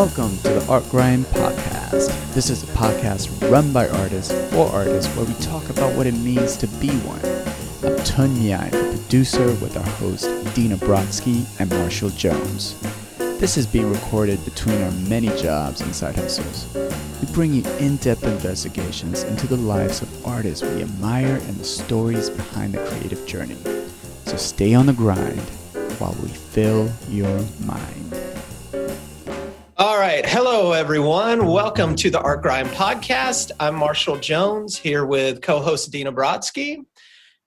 Welcome to the Art Grind Podcast. This is a podcast run by artists for artists where we talk about what it means to be one. I'm Tun Miai, the producer, with our host Dina Brodsky and Marshall Jones. This is being recorded between our many jobs and side hustles. We bring you in depth investigations into the lives of artists we admire and the stories behind the creative journey. So stay on the grind while we fill your mind. All right. Hello, everyone. Welcome to the Art Grind podcast. I'm Marshall Jones here with co host Dina Brodsky.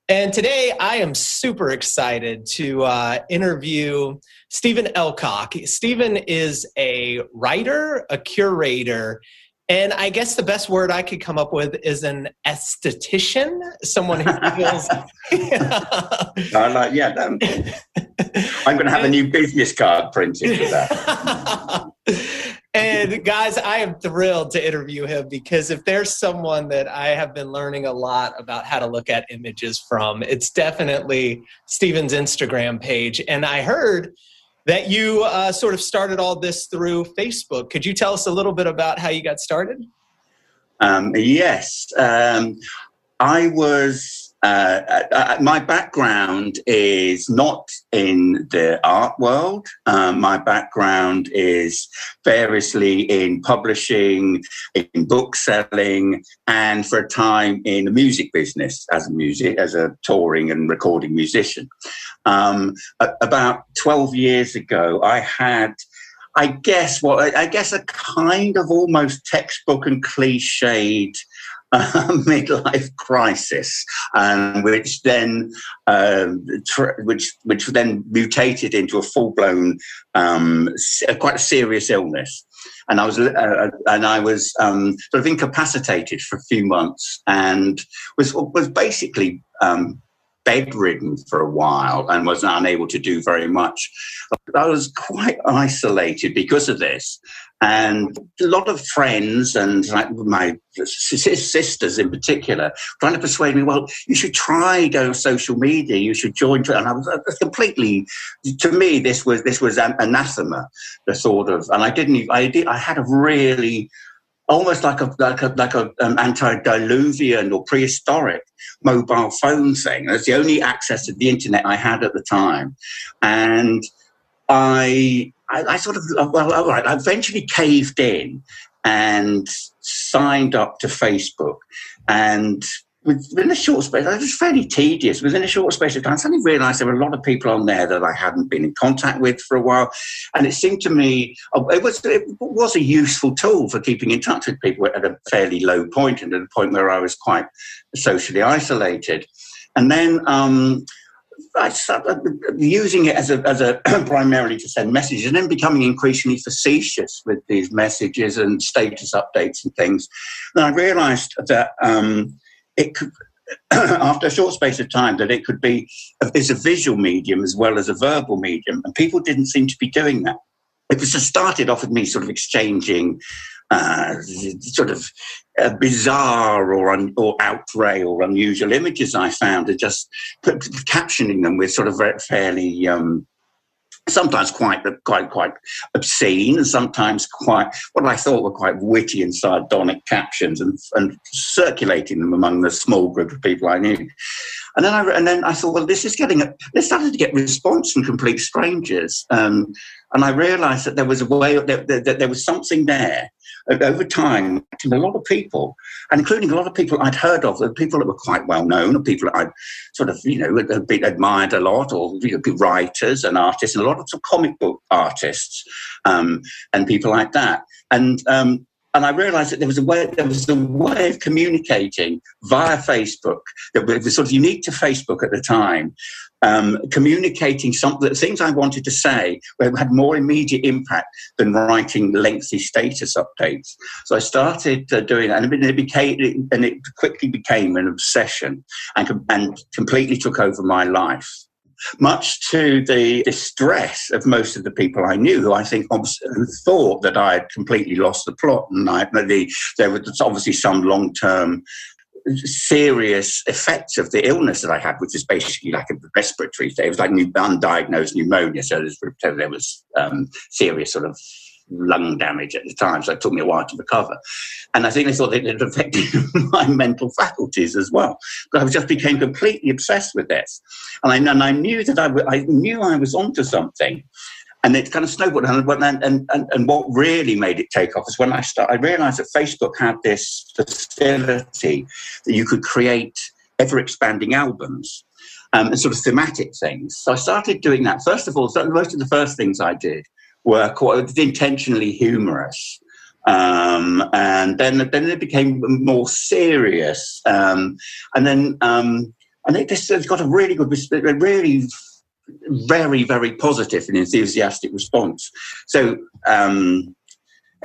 And today I am super excited to uh, interview Stephen Ellcock. Stephen is a writer, a curator, and I guess the best word I could come up with is an esthetician, someone who feels. I like, yeah, I'm going to have a new business card printed for that. and guys, I am thrilled to interview him because if there's someone that I have been learning a lot about how to look at images from, it's definitely Stephen's Instagram page. And I heard that you uh, sort of started all this through Facebook. Could you tell us a little bit about how you got started? Um, yes. Um, I was uh, uh, uh, my background is not in the art world. Um, my background is variously in publishing, in book selling, and for a time in the music business as a music, as a touring and recording musician. Um, about twelve years ago, I had. I guess what I guess a kind of almost textbook and cliched midlife crisis, um, which then um, tr- which which then mutated into a full blown, um, quite serious illness. And I was uh, uh, and I was um, sort of incapacitated for a few months, and was was basically um, bedridden for a while and was unable to do very much. I was quite isolated because of this. And a lot of friends and like my sisters in particular trying to persuade me, well, you should try go social media, you should join. And I was completely, to me, this was this was anathema, the sort of, and I didn't, I did, I had a really almost like a like a like a um, antediluvian or prehistoric mobile phone thing. That's the only access to the internet I had at the time, and I I, I sort of well, all right. I eventually caved in and signed up to Facebook, and within a short space, it was fairly tedious. Within a short space of time, I suddenly realised there were a lot of people on there that I hadn't been in contact with for a while, and it seemed to me oh, it was it was a useful tool for keeping in touch with people at a fairly low point and at a point where I was quite socially isolated. And then um, I started using it as a, as a primarily to send messages and then becoming increasingly facetious with these messages and status updates and things. And I realized that um, it could, after a short space of time, that it could be is a visual medium as well as a verbal medium, and people didn't seem to be doing that. It was just started off with me sort of exchanging uh, sort of uh, bizarre or un, or outre or unusual images I found, and just put, captioning them with sort of fairly um, sometimes quite quite quite obscene and sometimes quite what I thought were quite witty and sardonic captions and, and circulating them among the small group of people I knew. And then I and then I thought, well, this is getting a, this started to get response from complete strangers. Um, and I realised that there was a way that, that, that there was something there over time, a lot of people, and including a lot of people I'd heard of, people that were quite well known, people that I'd sort of, you know, had been admired a lot, or you know, writers and artists, and a lot of, comic book artists um, and people like that. And um, and I realized that there was a way there was a way of communicating via Facebook that was sort of unique to Facebook at the time. Um, communicating some the things I wanted to say had more immediate impact than writing lengthy status updates. So I started uh, doing that, and it became and it quickly became an obsession and and completely took over my life much to the distress of most of the people I knew, who I think thought that I had completely lost the plot, and I, the, there was obviously some long term serious effects of the illness that I had, which is basically like a respiratory thing. It was like undiagnosed pneumonia, so there was um, serious sort of lung damage at the time, so it took me a while to recover. And I think they thought it affected my mental faculties as well. But I just became completely obsessed with this, and I, and I knew that I, I knew I was onto something. And it kind of snowballed. And, and, and, and what really made it take off is when I started, I realized that Facebook had this facility that you could create ever expanding albums um, and sort of thematic things. So I started doing that. First of all, most of the first things I did were quite intentionally humorous. Um, and then, then it became more serious. Um, and then, um, and it just got a really good, really very, very positive and enthusiastic response. So, um,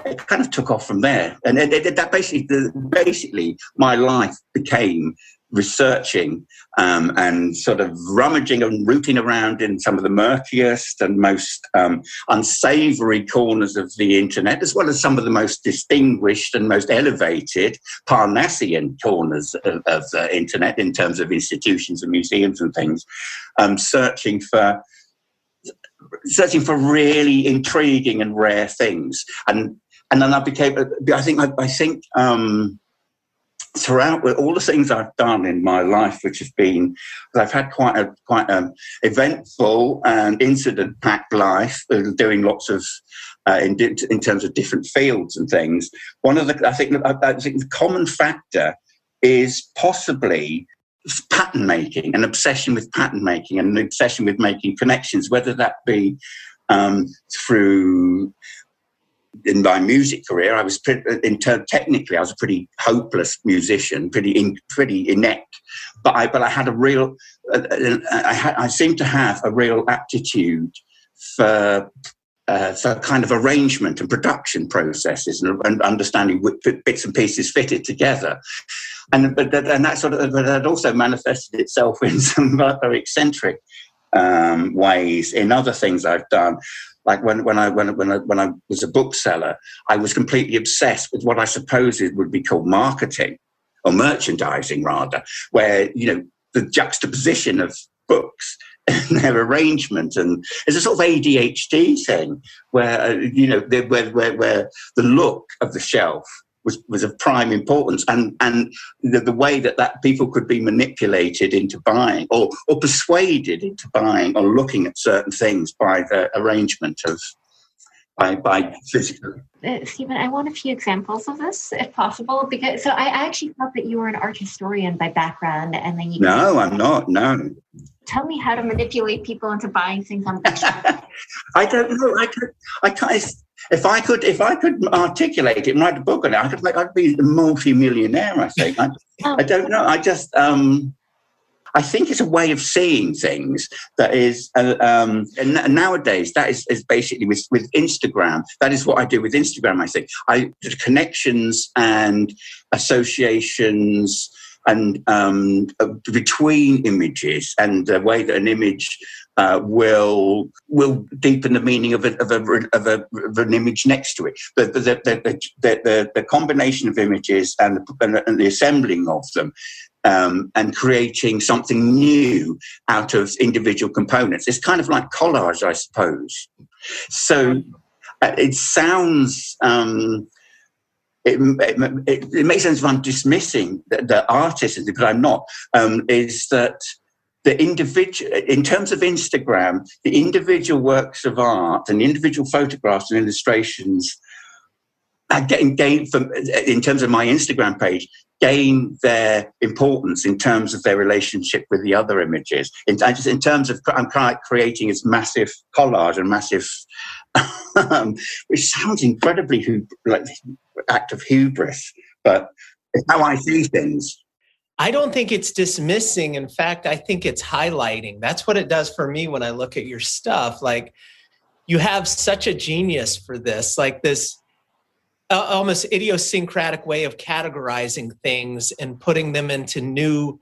it kind of took off from there, and it, it, that basically, basically, my life became researching um, and sort of rummaging and rooting around in some of the murkiest and most um, unsavory corners of the internet, as well as some of the most distinguished and most elevated Parnassian corners of, of the internet in terms of institutions and museums and things, um, searching for searching for really intriguing and rare things. And and then I became I think I, I think um, throughout all the things I've done in my life, which have been, I've had quite a quite an eventful and incident-packed life, uh, doing lots of uh, in, in terms of different fields and things. One of the, I think, I think the common factor is possibly pattern making, an obsession with pattern making, and an obsession with making connections, whether that be um, through in my music career, I was pretty, in term, technically I was a pretty hopeless musician, pretty in, pretty inept. But I but I had a real uh, uh I had I seemed to have a real aptitude for. Uh, for kind of arrangement and production processes and, and understanding which bits and pieces fitted together, and but and that sort of but that also manifested itself in some other eccentric um, ways in other things I've done like when, when I when, when I when I was a bookseller, I was completely obsessed with what I suppose would be called marketing or merchandising rather, where you know the juxtaposition of books and their arrangement and it's a sort of ADHD thing where uh, you know where, where where the look of the shelf was, was of prime importance and and the, the way that that people could be manipulated into buying or or persuaded into buying or looking at certain things by the arrangement of by by physical. Uh, Stephen, I want a few examples of this, if possible. Because so I actually thought that you were an art historian by background, and then you. No, I'm not. No. Tell me how to manipulate people into buying things on. I don't know. I could. I can't. If I could, if I could articulate it and write a book on it, I could make. I'd be a multi-millionaire. I think. I, oh. I don't know. I just. Um, I think it's a way of seeing things that is, uh, um, and nowadays that is, is, basically with, with Instagram. That is what I do with Instagram. I think I connections and associations and um, between images and the way that an image uh, will will deepen the meaning of, a, of, a, of, a, of an image next to it. The, the, the, the, the combination of images and the, and the assembling of them um, and creating something new out of individual components. It's kind of like collage, I suppose. So uh, it sounds. Um, it, it, it, makes sense if I'm dismissing the, the artist, but I'm not. Um, is that the individual, in terms of Instagram, the individual works of art and individual photographs and illustrations are getting gained from, in terms of my Instagram page, gain their importance in terms of their relationship with the other images. In, just in terms of, I'm creating this massive collage and massive, um, which sounds incredibly like act of hubris, but it's how I see things. I don't think it's dismissing. In fact, I think it's highlighting. That's what it does for me when I look at your stuff. Like, you have such a genius for this, like this uh, almost idiosyncratic way of categorizing things and putting them into new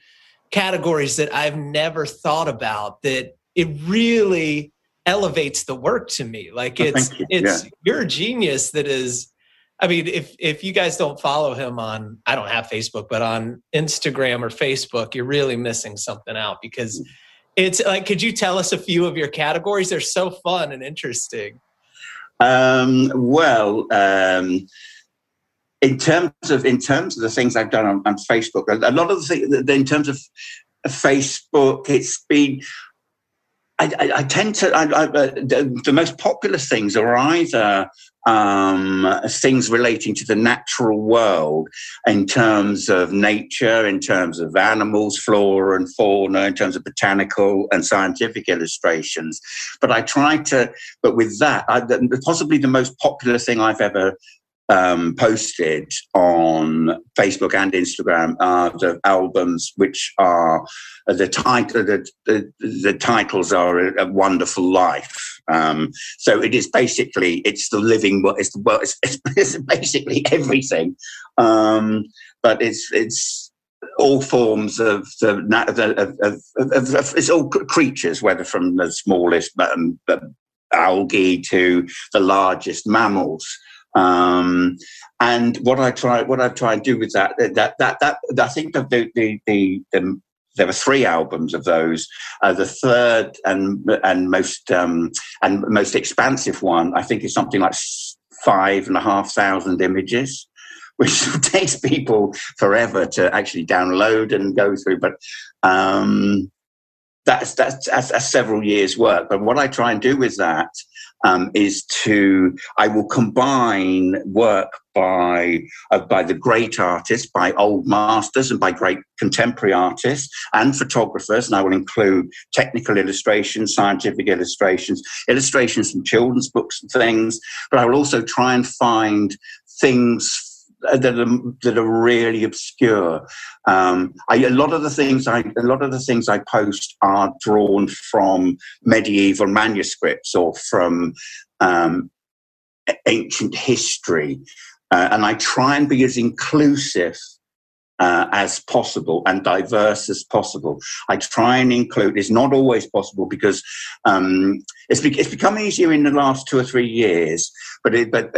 categories that I've never thought about. That it really elevates the work to me. Like, it's, you. it's, yeah. you're a genius that is I mean, if if you guys don't follow him on, I don't have Facebook, but on Instagram or Facebook, you're really missing something out because it's like, could you tell us a few of your categories? They're so fun and interesting. Um, well, um, in terms of in terms of the things I've done on, on Facebook, a, lot of the things in terms of Facebook, it's been. I, I, I tend to. I, the, the, most popular things are either um, things relating to the natural world in terms of nature, in terms of animals, flora and fauna, in terms of botanical and scientific illustrations. But I try to, but with that, I, possibly the most popular thing I've ever um, posted on Facebook and Instagram are the albums which are uh, the title. The, the, the, titles are a, a Wonderful Life. Um, so it is basically it's the living. It's well. It's, it's basically everything, um, but it's it's all forms of the, of, of, of, of, it's all creatures, whether from the smallest um, algae to the largest mammals. Um, and what I try, what I try and do with that, that, that, that, I think the, the, the, the, there were three albums of those. Uh, the third and and most um, and most expansive one, I think, is something like five and a half thousand images, which takes people forever to actually download and go through. But um, that's, that's, that's, that's several years' work. But what I try and do with that um, is to I will combine work by uh, by the great artists, by old masters, and by great contemporary artists and photographers, and I will include technical illustrations, scientific illustrations, illustrations from children's books and things. But I will also try and find things that are, that are really obscure. Um, I, a lot of the things I a lot of the things I post are drawn from medieval manuscripts or from um, ancient history, uh, and I try and be as inclusive uh, as possible and diverse as possible. I try and include. It's not always possible because um, it's, be, it's become easier in the last two or three years. But it, but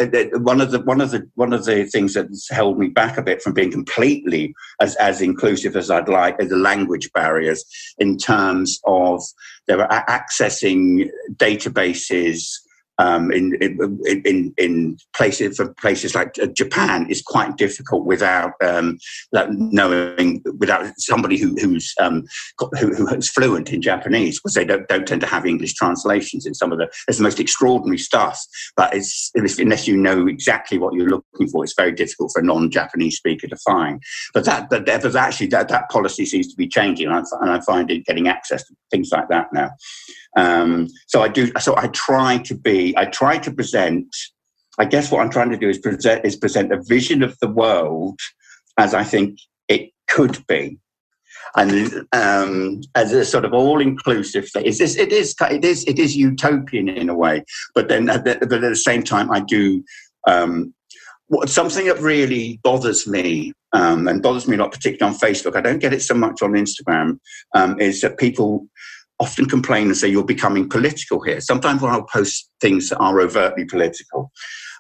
one of the one of the one of the things that's held me back a bit from being completely as as inclusive as I'd like are the language barriers in terms of there are accessing databases um, in, in, in places for places like uh, Japan is quite difficult without um, knowing without somebody who, who's um, who, who's fluent in Japanese because they don't, don't tend to have English translations in some of the it's the most extraordinary stuff. But it's unless you know exactly what you're looking for, it's very difficult for a non-Japanese speaker to find. But that but there's actually that, that policy seems to be changing, and I, and I find it getting access to things like that now. Um, so I do. So I try to be. I try to present. I guess what I'm trying to do is present is present a vision of the world as I think it could be, and um, as a sort of all-inclusive thing. Is this? It is. It is. It is utopian in a way, but then, at the, but at the same time, I do. Um, what, something that really bothers me um, and bothers me a lot, particularly on Facebook. I don't get it so much on Instagram. Um, is that people often complain and say you're becoming political here. Sometimes when I'll post things that are overtly political,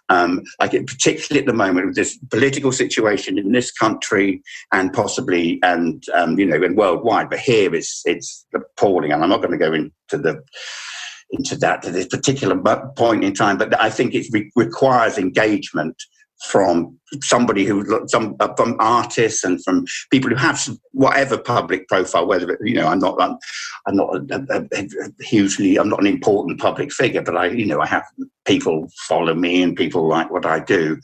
um, like particularly at the moment with this political situation in this country and possibly and um, you know and worldwide, but here it's it's appalling, and I'm not going to go into the into that to this particular point in time, but I think it re- requires engagement from somebody who some uh, from artists and from people who have whatever public profile whether you know i'm not i'm, I'm not a, a, a hugely i'm not an important public figure but i you know i have people follow me and people like what i do.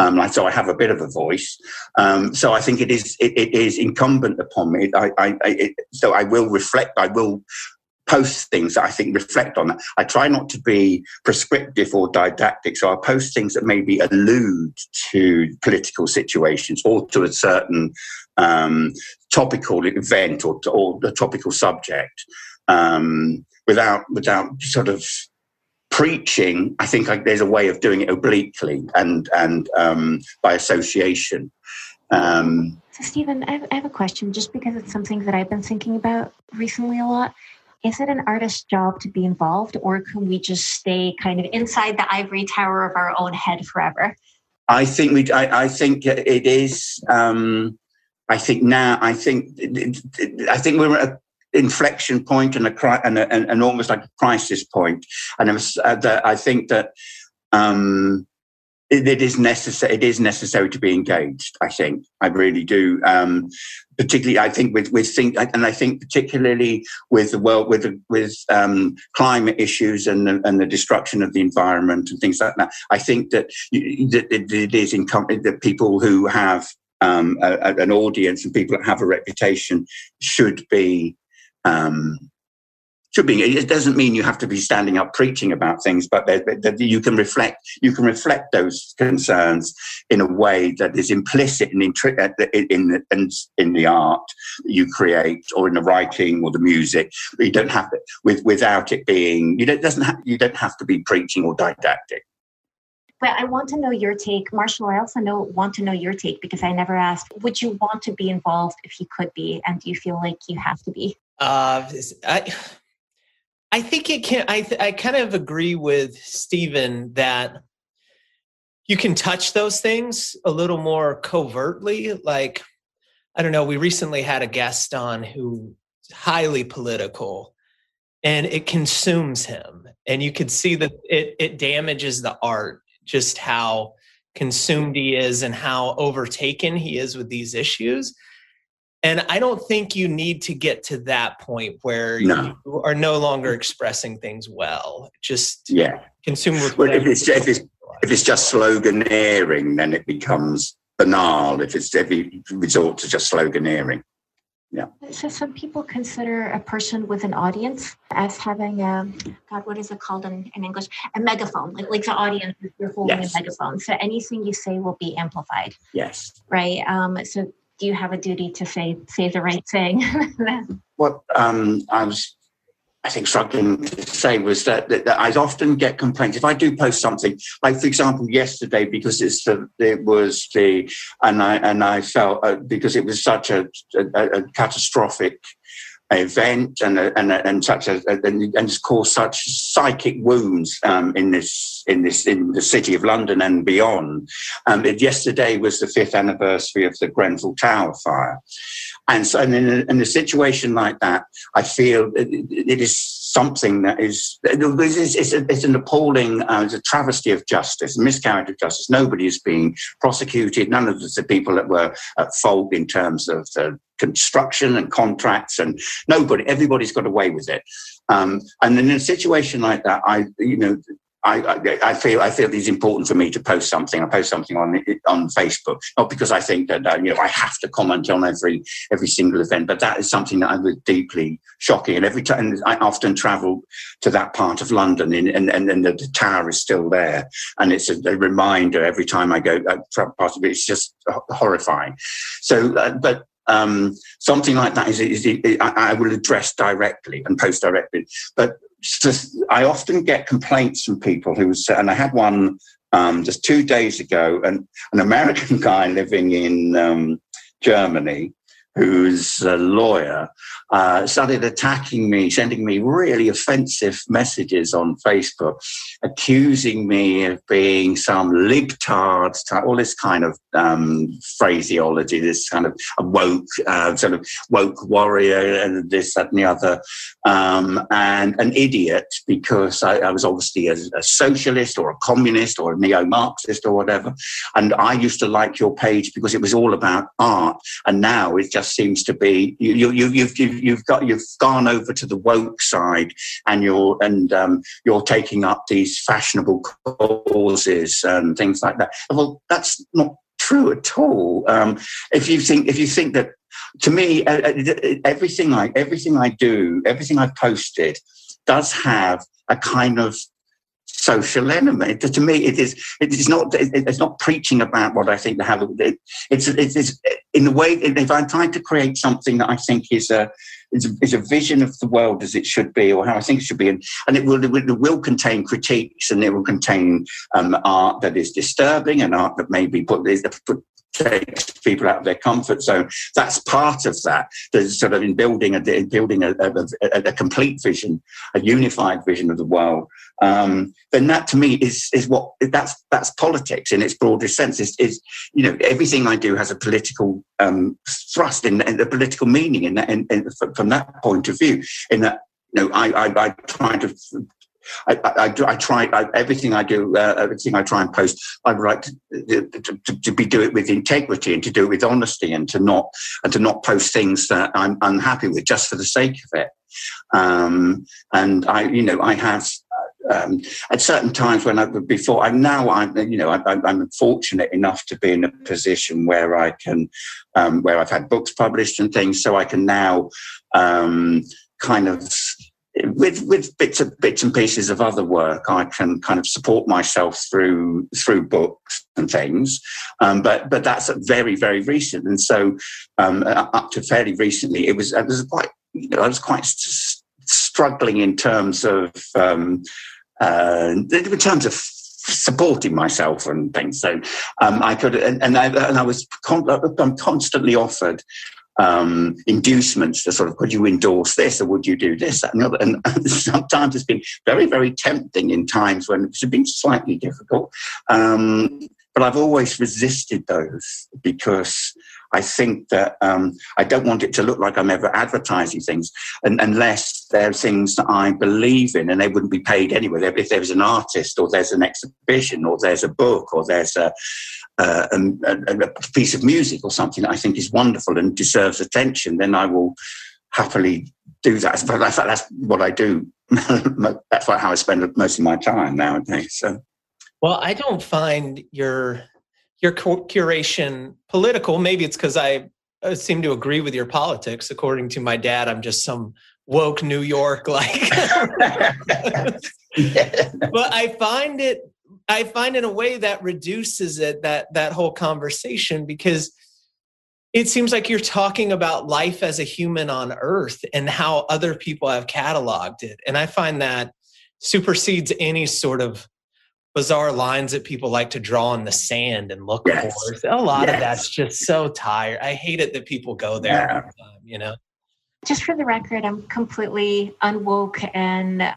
Um, like so i have a bit of a voice. Um, so i think it is it, it is incumbent upon me I, I, I it, so i will reflect i will post things that I think reflect on that. I try not to be prescriptive or didactic, so I post things that maybe allude to political situations or to a certain um, topical event or, or a topical subject um, without without sort of preaching. I think I, there's a way of doing it obliquely and and um, by association. Um, so, Stephen, I have, I have a question just because it's something that I've been thinking about recently a lot is it an artist's job to be involved or can we just stay kind of inside the ivory tower of our own head forever? I think we i, I think it is um, i think now i think i think we're at an inflection point and a and, a, and almost like a crisis point. And was, uh, i think that um, it, is necessary. It is necessary to be engaged. I think I really do. Um, particularly, I think with with think, and I think particularly with the world with with um, climate issues and the, and the destruction of the environment and things like that. I think that, that it is in that people who have um, a, an audience and people that have a reputation should be um, should be. It doesn't mean you have to be standing up preaching about things, but that you can reflect. You can reflect those concerns in a way that is implicit in in in, in, in the art you create, or in the writing or the music. You don't have to with without it being. You don't doesn't have, you don't have to be preaching or didactic. But I want to know your take, Marshall. I also know want to know your take because I never asked. Would you want to be involved if you could be, and do you feel like you have to be? Uh, I I think it can. I th- I kind of agree with Stephen that you can touch those things a little more covertly. Like I don't know. We recently had a guest on who highly political, and it consumes him, and you could see that it it damages the art. Just how consumed he is and how overtaken he is with these issues and I don't think you need to get to that point where no. you are no longer expressing things well. Just yeah, consume with. Well, if it's, if it's if it's just sloganeering, then it becomes banal. If it's if you resort to just sloganeering. Yeah. So some people consider a person with an audience as having a God, what is it called in, in English? A megaphone. Like like the audience you're holding yes. a megaphone. So anything you say will be amplified. Yes. Right. Um, so do you have a duty to say say the right thing? what um, I was, I think, struggling to say was that, that, that, I often get complaints if I do post something, like for example, yesterday because it's the it was the and I and I felt uh, because it was such a, a, a catastrophic event and and and such a and, and it's caused such psychic wounds um, in this in this in the city of London and beyond. Um, it, yesterday was the fifth anniversary of the Grenfell Tower fire, and so and in, a, in a situation like that, I feel it, it is something that is it's, it's, an appalling uh, it's a travesty of justice a miscarriage of justice. Nobody is being prosecuted. None of the people that were at fault in terms of the construction and contracts and nobody everybody's got away with it. Um, and in a situation like that i you know I, I, feel I feel it's important for me to post something. I post something on on Facebook, not because I think that uh, you know I have to comment on every every single event, but that is something that I was deeply shocking. And every time I often travel to that part of London, and and, and the, the, tower is still there, and it's a, a reminder every time I go uh, past it. It's just horrifying. So, uh, but um, something like that is, is, is, I will address directly and post directly. But I often get complaints from people who and I had one um, just two days ago, and an American guy living in um, Germany who's a lawyer, uh, started attacking me, sending me really offensive messages on Facebook, accusing me of being some libtard, all this kind of um, phraseology, this kind of woke, uh, sort of woke warrior, and this, that, and the other, um, and an idiot because I, I was obviously a, a, socialist or a communist or a neo-Marxist or whatever, and I used to like your page because it was all about art, and now it just seems to be you, you, you, you've, you've you've got you've gone over to the woke side and you're and um, you're taking up these fashionable causes and things like that. Well, that's not true at all. Um, if you think if you think that, to me, uh, uh, everything I everything I do, everything I've posted, does have a kind of social element. To me, it is it is not it's not preaching about what I think they have. It's it's in the way if I'm trying to create something that I think is a is a, is a vision of the world as it should be, or how I think it should be, and, and it will it will contain critiques and it will contain um, art that is disturbing and art that maybe put, put takes people out of their comfort zone. That's part of that. There's sort of in building a in building a, a, a, complete vision, a unified vision of the world. Um, then that to me is is what that's that's politics in its broadest sense. Is is you know everything I do has a political um, thrust in, in the political meaning in that in, in, from that point of view. In that you know I I, I try to I, I, I, I try I, everything I do, uh, everything I try and post. I would like to, to, to, be do it with integrity and to do it with honesty and to not and to not post things that I'm unhappy with just for the sake of it. Um, and I, you know, I have um, at certain times when I before I'm now I'm you know I, am fortunate enough to be in a position where I can um, where I've had books published and things, so I can now um, kind of with with bits of bits and pieces of other work, I can kind of support myself through through books and things. Um, but but that's very very recent, and so um, up to fairly recently, it was it was quite you know I was quite struggling in terms of um, uh, in terms of supporting myself and things. So um, I could, and, and, I, and I was con- I'm constantly offered um, inducements to sort of, could you endorse this or would you do this? And, other. and sometimes it's been very, very tempting in times when it's been slightly difficult. Um, but I've always resisted those because I think that um, I don't want it to look like I'm ever advertising things and, unless they're things that I believe in and they wouldn't be paid anyway. If there's an artist or there's an exhibition or there's a book or there's a, uh, a, a, piece of music or something that I think is wonderful and deserves attention, then I will happily do that. But that's, that's what I do. that's how I spend most of my time nowadays. So. Well, I don't find your your curation political. Maybe it's because I seem to agree with your politics. According to my dad, I'm just some woke New York like. but I find it. I find in a way that reduces it that that whole conversation because it seems like you're talking about life as a human on earth and how other people have cataloged it and i find that supersedes any sort of bizarre lines that people like to draw in the sand and look yes. for. A lot yes. of that's just so tired. I hate it that people go there yeah. time, you know. Just for the record, I'm completely unwoke and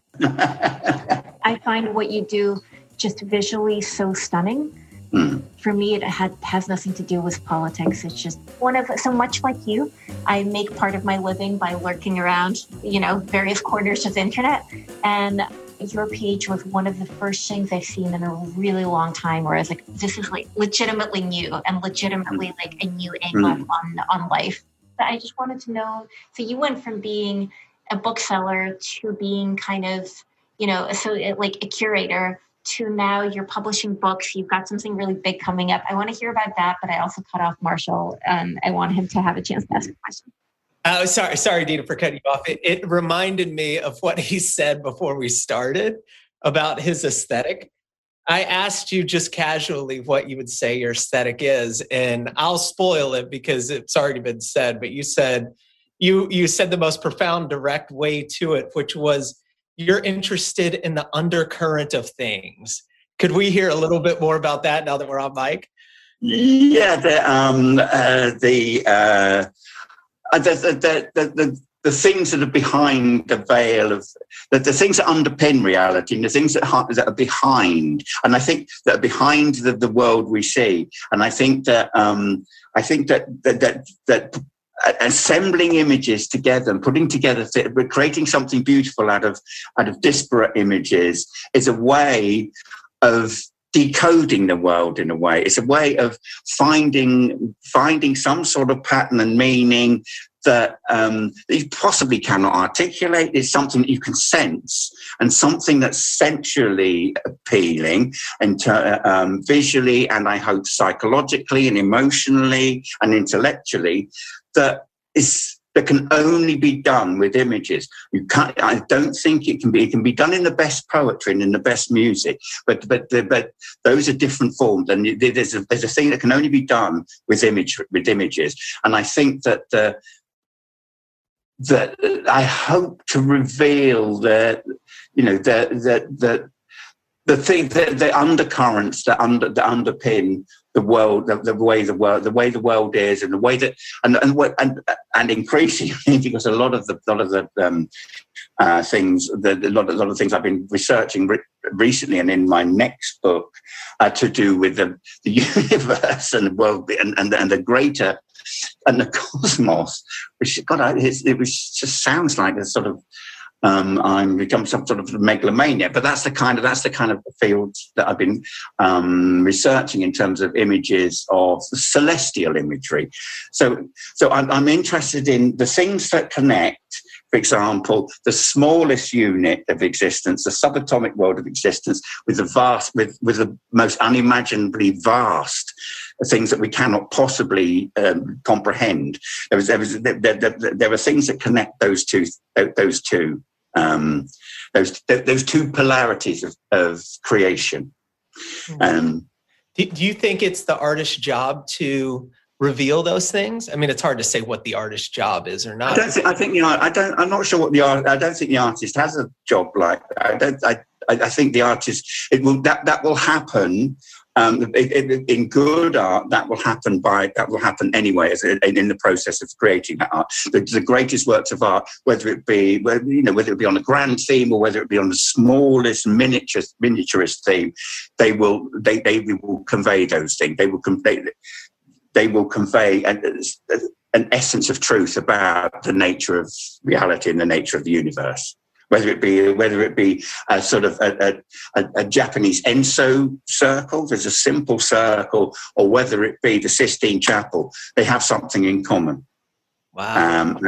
I find what you do just visually so stunning. Mm. For me, it had, has nothing to do with politics. It's just one of so much like you. I make part of my living by lurking around, you know, various corners of the internet, and your page was one of the first things I've seen in a really long time where I was like, this is like legitimately new and legitimately mm. like a new angle mm. on on life. But I just wanted to know. So you went from being a bookseller to being kind of, you know, so like a curator to now you're publishing books. You've got something really big coming up. I want to hear about that, but I also cut off Marshall. Um, I want him to have a chance to ask a question. Oh, sorry, sorry, Dina, for cutting you off. It, it reminded me of what he said before we started about his aesthetic. I asked you just casually what you would say your aesthetic is, and I'll spoil it because it's already been said. But you said you you said the most profound, direct way to it, which was you're interested in the undercurrent of things. Could we hear a little bit more about that now that we're on mic? Yeah, the um, uh, the uh, the, the, the, the, the things that are behind the veil of the, the things that underpin reality and the things that, that are behind. And i think that are behind the, the world we see. And i think that um, i think that that that, that assembling images together and putting together creating something beautiful out of out of disparate images is a way of decoding the world in a way. It's a way of finding finding some sort of pattern and meaning that, um, that you possibly cannot articulate. It's something that you can sense and something that's sensually appealing and um, visually and I hope psychologically and emotionally and intellectually that is that can only be done with images. You can't, I don't think it can be. It can be done in the best poetry and in the best music, but but but those are different forms. And there's a, there's a thing that can only be done with image with images. And I think that the that I hope to reveal that you know that that that the thing the, the undercurrents that under that underpin the world, the, the, way the world, the way the world is, and the way that, and and and, and increasingly, because a lot of the lot of the um, uh, things, the, a lot of lot of things I've been researching re- recently, and in my next book, uh, to do with the, the universe and the world and, and and the greater and the cosmos, which God, it, it was just sounds like a sort of um, I'm become some sort of megalomania. But that's the kind of that's the kind of field that I've been um, researching in terms of images of celestial imagery. So so I'm, I'm interested in the things that connect for example, the smallest unit of existence, the subatomic world of existence, with the vast, with, with the most unimaginably vast things that we cannot possibly um, comprehend. There was, there, was there, there, there, are things that connect those two, those two, um, those those two polarities of, of creation. Hmm. Um, do, do you think it's the artist's job to reveal those things? I mean, it's hard to say what the artist's job is or not. I don't think. I think you know. I don't. I'm not sure what the art. I don't think the artist has a job like. That. I don't. I. I think the artist. It will. That that will happen. Um, in good art, that will happen by that will happen anyway, as in, the process of creating that art. The, the, greatest works of art, whether it be whether, you know whether it be on a grand theme or whether it be on the smallest miniature miniaturist theme, they will they they will convey those things. They will convey they will convey an, an essence of truth about the nature of reality and the nature of the universe whether it be whether it be a sort of a, a, a, Japanese enso circle, there's a simple circle, or whether it be the Sistine Chapel, they have something in common. Wow. Um,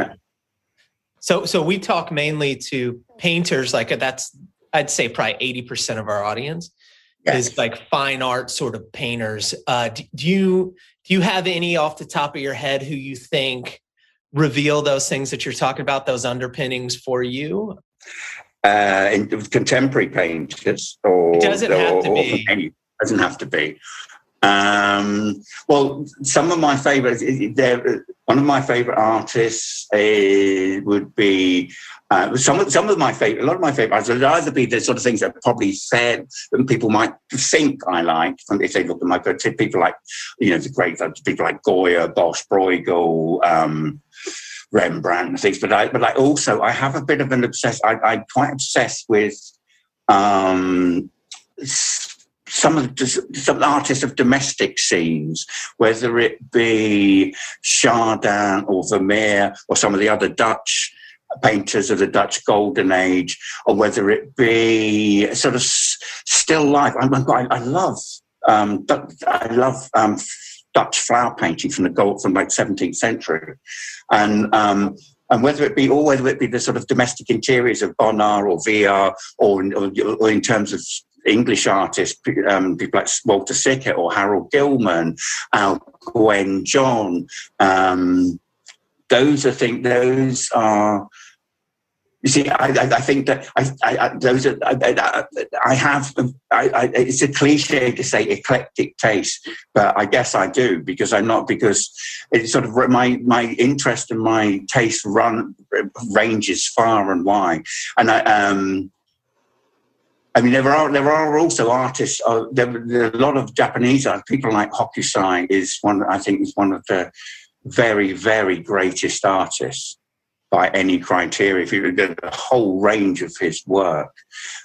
so, so we talk mainly to painters. Like that's, I'd say, probably eighty percent of our audience yes. is like fine art sort of painters. Uh, do, do you do you have any off the top of your head who you think reveal those things that you're talking about, those underpinnings for you? Uh, in contemporary painters, or it doesn't or, have to be. Any, doesn't have to be. Um, well, some of my favorites. One of my favorite artists uh, would be uh, some of some of my favorite. A lot of my favorites would either be the sort of things that probably fair and people might think I like if they look at my people like you know the great people like Goya, Bosch, Bruegel. Um, Rembrandt and things, but I but I also I have a bit of an obsess. I, I'm quite obsessed with um, some of the, some artists of domestic scenes, whether it be Chardin or Vermeer or some of the other Dutch painters of the Dutch Golden Age, or whether it be sort of still life. I, I love um, I love um, Dutch flower painting from the gold from like 17th century, and um, and whether it be or whether it be the sort of domestic interiors of Bonnard or Vuillard or, or, or in terms of English artists, um, people like Walter Sickert or Harold Gilman, Al Gwen John. Um, those I think those are you see, I, I, think that I, I those are, I, I have. I, it's a cliche to say eclectic taste, but I guess I do because I'm not because it's sort of my my interest and my taste run ranges far and wide, and I um. I mean, there are there are also artists. Uh, there, there, are a lot of Japanese art. People like Hokusai is one. I think is one of the very very greatest artists by any criteria. If you look at the whole range of his work,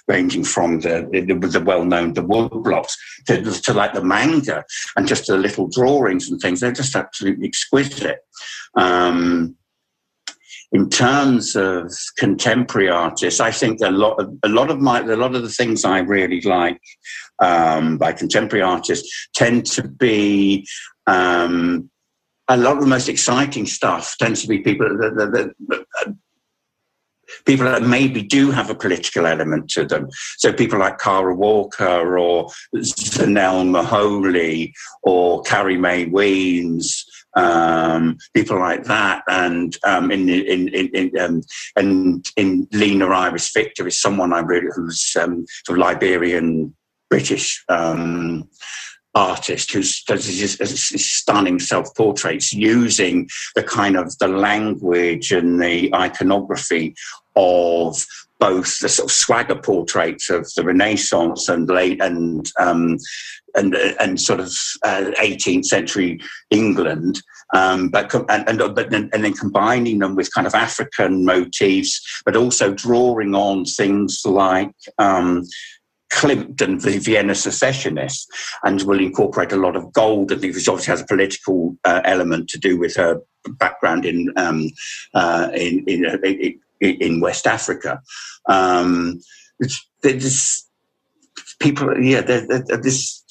ranging from the the, the well-known the wood blocks to, to like the manga and just the little drawings and things, they're just absolutely exquisite. Um, in terms of contemporary artists, I think a lot of a lot of my a lot of the things I really like um, by contemporary artists tend to be um, a lot of the most exciting stuff tends to be people that, that, that, that people that maybe do have a political element to them. So people like Kara Walker or Zanele Muholi or Carrie Mae Weems, um, people like that, and um, in, in, in, in um, and in Lina Iris Viktor is someone I really who's um, sort of Liberian British. Artist who does these stunning self-portraits using the kind of the language and the iconography of both the sort of swagger portraits of the Renaissance and late and um, and and sort of uh, 18th century England, um, but and, and but and then combining them with kind of African motifs, but also drawing on things like um, Klimt and the Vienna secessionists, and will incorporate a lot of gold. And this obviously has a political uh, element to do with her background in um, uh, in, in, uh, in, West Africa. Um, there's people, yeah, there's this,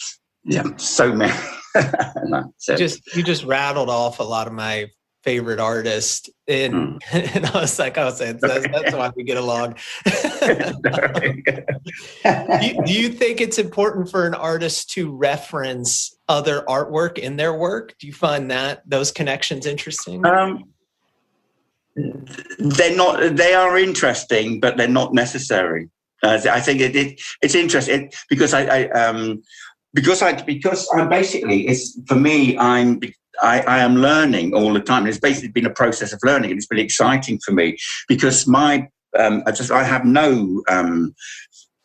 yeah, so many. so. Just you just rattled off a lot of my favorite artist and, mm. and i was like i was saying that's, that's why we get along. Do, you, do, you, think it's important for an artist to reference other artwork in their work? Do you find that those connections interesting? Um, they're not they are interesting but they're not necessary. Uh, i think it, it, it's interesting because i, I um, because I because I'm basically it's for me I'm I, I, am learning all the time. And It's basically been a process of learning, and it's been exciting for me because my um, I just I have no um,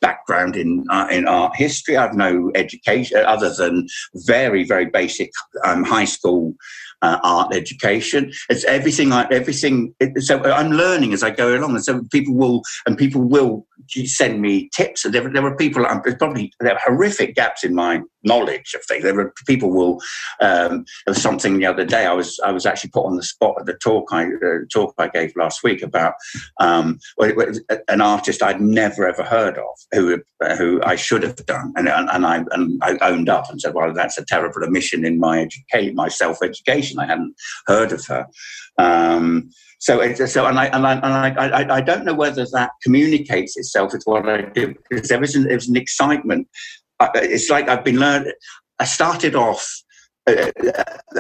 background in uh, in art history. I have no education other than very very basic um, high school uh, art education. It's everything. I, everything. It, so I'm learning as I go along, and so people will and people will send me tips. And there, were there are people. Probably there are horrific gaps in my knowledge of things. There are people will. Um, there was something the other day. I was I was actually put on the spot at the talk I uh, talk I gave last week about um, an artist I'd never ever heard of who who I should have done, and and I and I owned up and said, well, that's a terrible omission in my education, my self education. I hadn't heard of her. Um, so, so, and I and I and I, I, I, don't know whether that communicates itself with what I do because there was an, an excitement it's like I've been learning. I started off uh,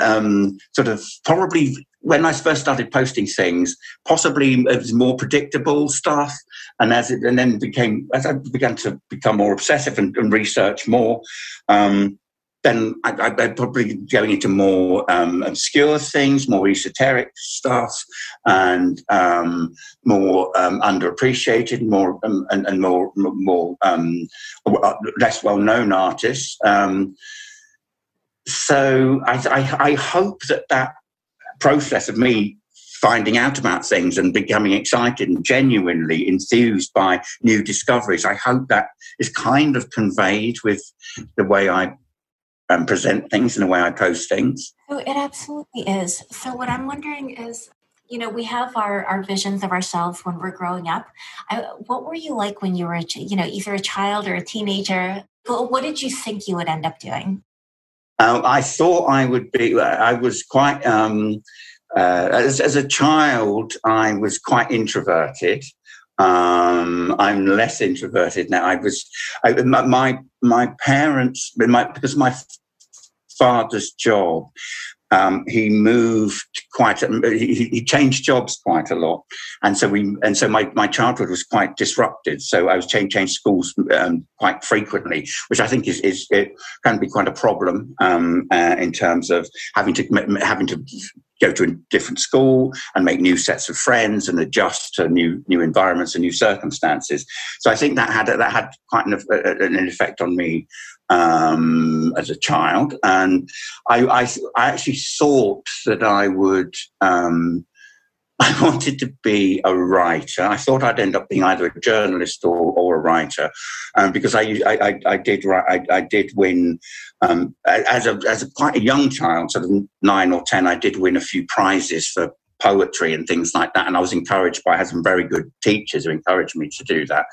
um, sort of probably when I first started posting things, possibly it was more predictable stuff, and as it and then became as I began to become more obsessive and, and research more, um, then I, I, probably going into more um, obscure things, more esoteric stuff, and um, more um, underappreciated, more um, and, and, more more um, less well-known artists. Um, so I, I, I hope that that process of me finding out about things and becoming excited and genuinely enthused by new discoveries. I hope that is kind of conveyed with the way I um, present things and the way I post things. Oh, it absolutely is. So, what I'm wondering is, you know, we have our, our visions of ourselves when we're growing up. I, what were you like when you were, you know, either a child or a teenager? What did you think you would end up doing? Uh, I thought I would be. I was quite. Um, uh, as, as a child, I was quite introverted. Um, I'm less introverted now. I was I, my my parents my, because my father's job. Um, he moved quite. A, he, he, changed jobs quite a lot, and so we and so my, my childhood was quite disrupted. So I was change change schools um, quite frequently, which I think is, is it can be quite a problem um, uh, in terms of having to having to go to a different school and make new sets of friends and adjust to new new environments and new circumstances. So I think that had that had quite an, an effect on me um, as a child, and I, I, I actually thought that I would. Um, I wanted to be a writer. I thought I'd end up being either a journalist or, or a writer, um, because I, I, I did I, I did win um, as a as a quite a young child, sort of nine or ten. I did win a few prizes for poetry and things like that, and I was encouraged by I had some very good teachers who encouraged me to do that,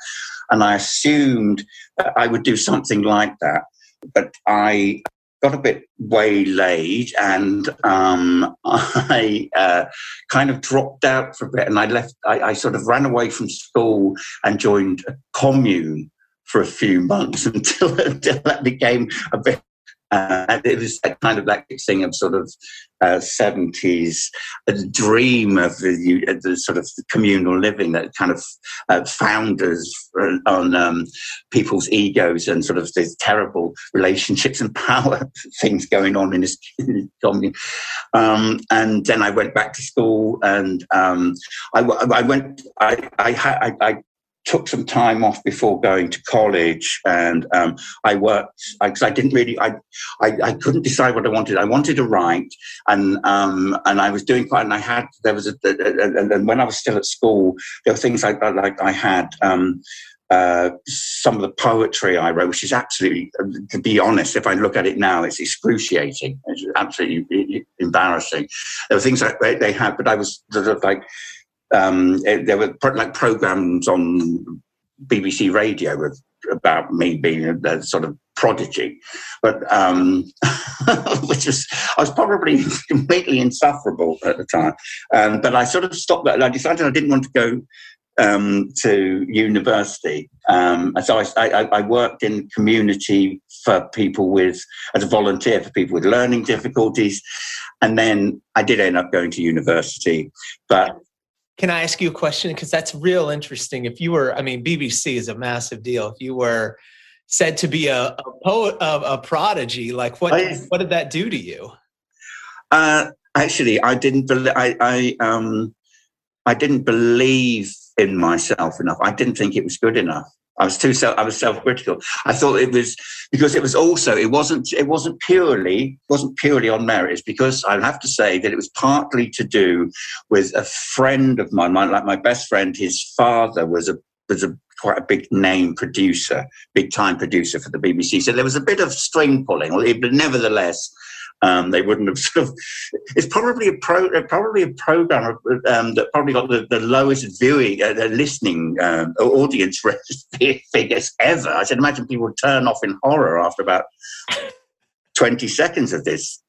and I assumed that I would do something like that, but I got a bit waylaid and um, I uh, kind of dropped out for a bit and I left, I, I, sort of ran away from school and joined a commune for a few months until, until that became a bit uh, it was that kind of that thing of sort of uh, 70s a dream of the, the, sort of communal living that kind of uh, founders on um, people's egos and sort of these terrible relationships and power things going on in this, commune. Um, and then I went back to school and um, I, I, went, I, I, I, took some time off before going to college and um, I worked because I, I, didn't really I, I, I couldn't decide what I wanted I wanted to write and um, and I was doing quite and I had there was a, and when I was still at school there were things like like I had um, uh, some of the poetry I wrote, which is absolutely, to be honest, if I look at it now, it's excruciating. It's absolutely embarrassing. There were things like they, had, but I was like um, it, there were pro- like programs on BBC Radio with, about me being a, sort of prodigy, but um, which was I was probably completely insufferable at the time. Um, but I sort of stopped that. I decided I didn't want to go um, to university. Um, so I, I, I, worked in community for people with, as a volunteer for people with learning difficulties. And then I did end up going to university. But can I ask you a question? Because that's real interesting. If you were, I mean, BBC is a massive deal. If you were said to be a, a poet, a, a prodigy, like what, I, what did that do to you? Uh, actually, I didn't. believe. I, I, um, I didn't believe in myself enough. I didn't think it was good enough. I was too self. I was self-critical. I thought it was because it was also it wasn't it wasn't purely wasn't purely on merit. Because I have to say that it was partly to do with a friend of mine, my, like my best friend. His father was a was a quite a big name producer, big time producer for the BBC. So there was a bit of string pulling, but nevertheless, um, they wouldn't have sort of. It's probably a pro, probably a program um, that probably got the, the lowest viewing, uh, the listening uh, audience figures ever. I should imagine people would turn off in horror after about twenty seconds of this.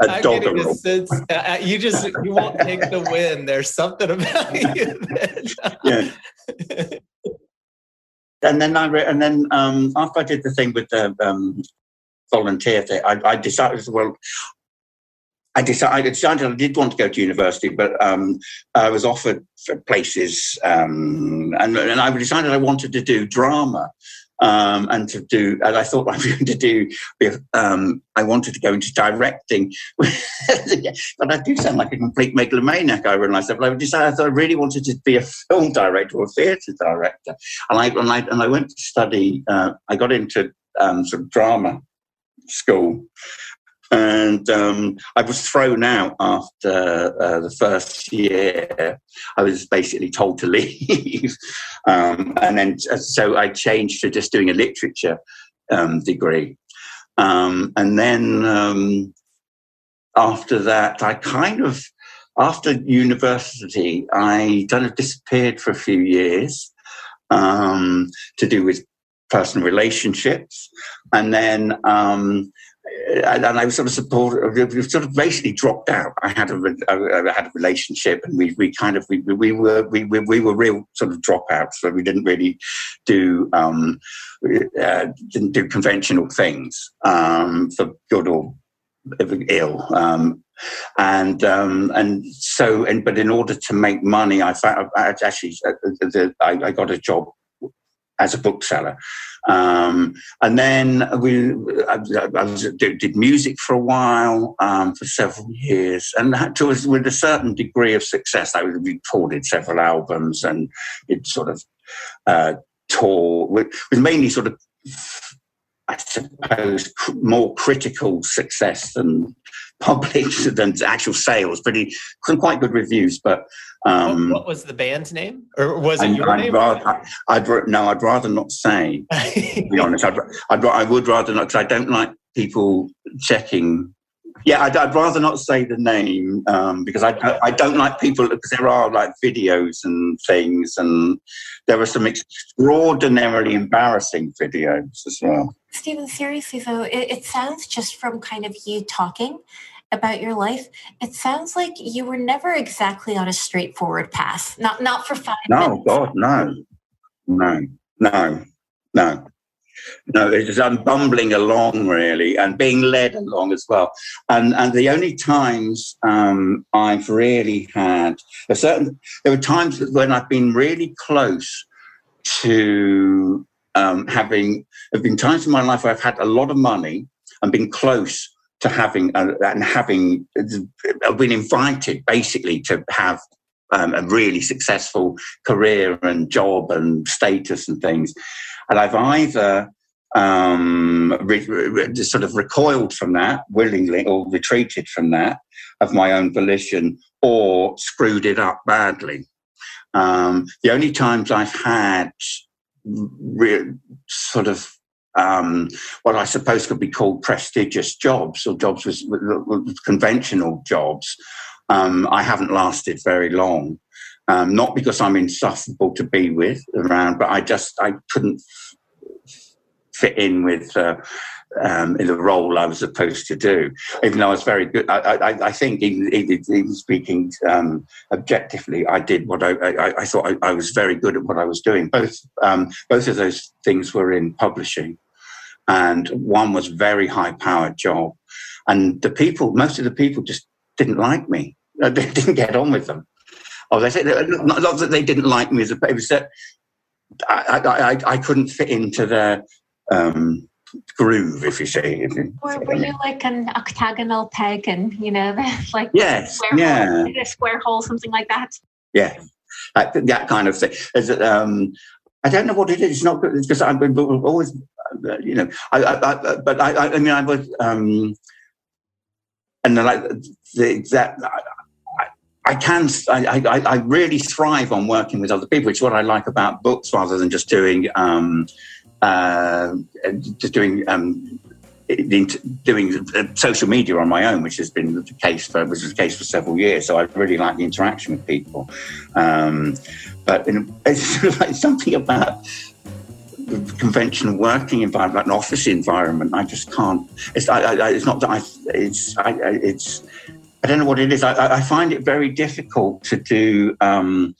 A dog sense, uh, uh, you just you won't take the win. There's something about you. yeah. And then I re- and then um, after I did the thing with the um, volunteer thing. I, I decided, well, I decided, I decided I did want to go to university, but um, I was offered places, um, and, and I decided I wanted to do drama. Um, and to do, and I thought I was going to do, um, I wanted to go into directing. but I do sound like a complete megalomaniac, I realized that. But I decided I thought I really wanted to be a film director or a theatre director. And I, and I, and I went to study, uh, I got into um, sort of drama school. And um, I was thrown out after uh, the first year. I was basically told to leave. um, and then, uh, so I changed to just doing a literature um, degree. Um, and then um, after that, I kind of, after university, I kind of disappeared for a few years um, to do with personal relationships, and then um, and, I was sort of supported. We sort of basically dropped out. I had a I had a relationship, and we we kind of we, we were we, we, we were real sort of dropouts. So we didn't really do um, uh, didn't do conventional things um, for good or ill. Um, and um, and so and but in order to make money, I found I actually uh, the, I, I got a job as a bookseller. Um, and then we I, I was, did music for a while, um, for several years, and that to, with a certain degree of success. I recorded several albums and it sort of uh, with mainly sort of, I suppose, more critical success than public than actual sales. Pretty quite good reviews, but um, what, what, was the band's name, or was it your I'd name? Rather, I'd, I'd, no, I'd rather not say. to be honest, I'd, I'd, I would rather not because I don't like people checking. Yeah, I'd, I'd rather not say the name um, because I, I don't like people because there are like videos and things, and there are some extraordinarily embarrassing videos as well. Stephen, seriously though, it, it sounds just from kind of you talking about your life, it sounds like you were never exactly on a straightforward path. Not not for five. No, minutes. God, no, no, no, no. No, it was I'm bumbling along really, and being led along as well. And and the only times um, I've really had a certain there were times when I've been really close to um, having. Have been times in my life where I've had a lot of money and been close to having uh, and having I've been invited basically to have um, a really successful career and job and status and things. And I've either um, re- re- sort of recoiled from that willingly or retreated from that of my own volition or screwed it up badly. Um, the only times I've had re- sort of um, what I suppose could be called prestigious jobs or jobs with, with, with conventional jobs. Um, I haven't lasted very long. Um, not because I'm insufferable to be with around, but I just I couldn't fit in with uh, um, in the role I was supposed to do. Even though I was very good, I, I, I think even, even speaking um, objectively, I did what I, I, I thought I, was very good at what I was doing. Both um, both of those things were in publishing, and one was very high powered job, and the people, most of the people, just didn't like me. They didn't get on with them. Oh, they said not, not that they didn't like me as a, it was that I, I, I couldn't fit into their um, groove, if you say. If you, or were you like an octagonal peg and, you know, like yes, square yeah. hole, a square hole, something like that? Yeah, that, that kind of thing. Is it, um, I don't know what it is. It's not because I've been always, you know, I, I, I but I, I mean, I was, um, and like the, that, I can, I, I, I really thrive on working with other people, which is what I like about books rather than just doing, um, uh, just doing um, doing social media on my own, which has been the case for which was the case for several years. So I really like the interaction with people. Um, but it's like something about the conventional working environment, an office environment. I just can't. It's, I, I, it's not that I. It's. I, it's. I don't know what it is. I, I find it very difficult to do. Um,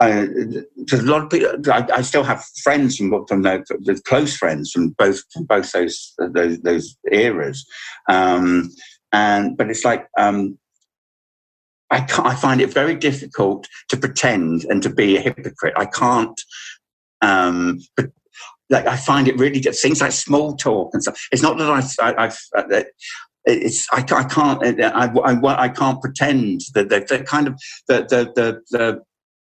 uh, a lot of people, I, I, still have friends from from the, close friends from both from both those those, those eras, um, and but it's like um, I can't, I find it very difficult to pretend and to be a hypocrite. I can't. Um, but like I find it really things like small talk and stuff. It's not that I, I, I it's I, I can't I, I, I, can't pretend that the, the kind of the the the, the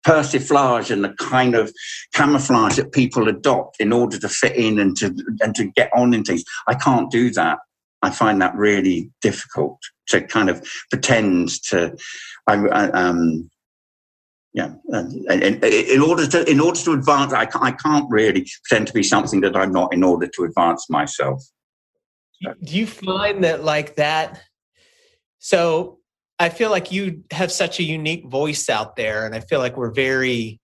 persiflage and the kind of camouflage that people adopt in order to fit in and to and to get on in things. I can't do that. I find that really difficult to kind of pretend to. I, um, yeah, in order to in order to advance, I I can't really pretend to be something that I'm not in order to advance myself. Do you find that like that? So I feel like you have such a unique voice out there, and I feel like we're very.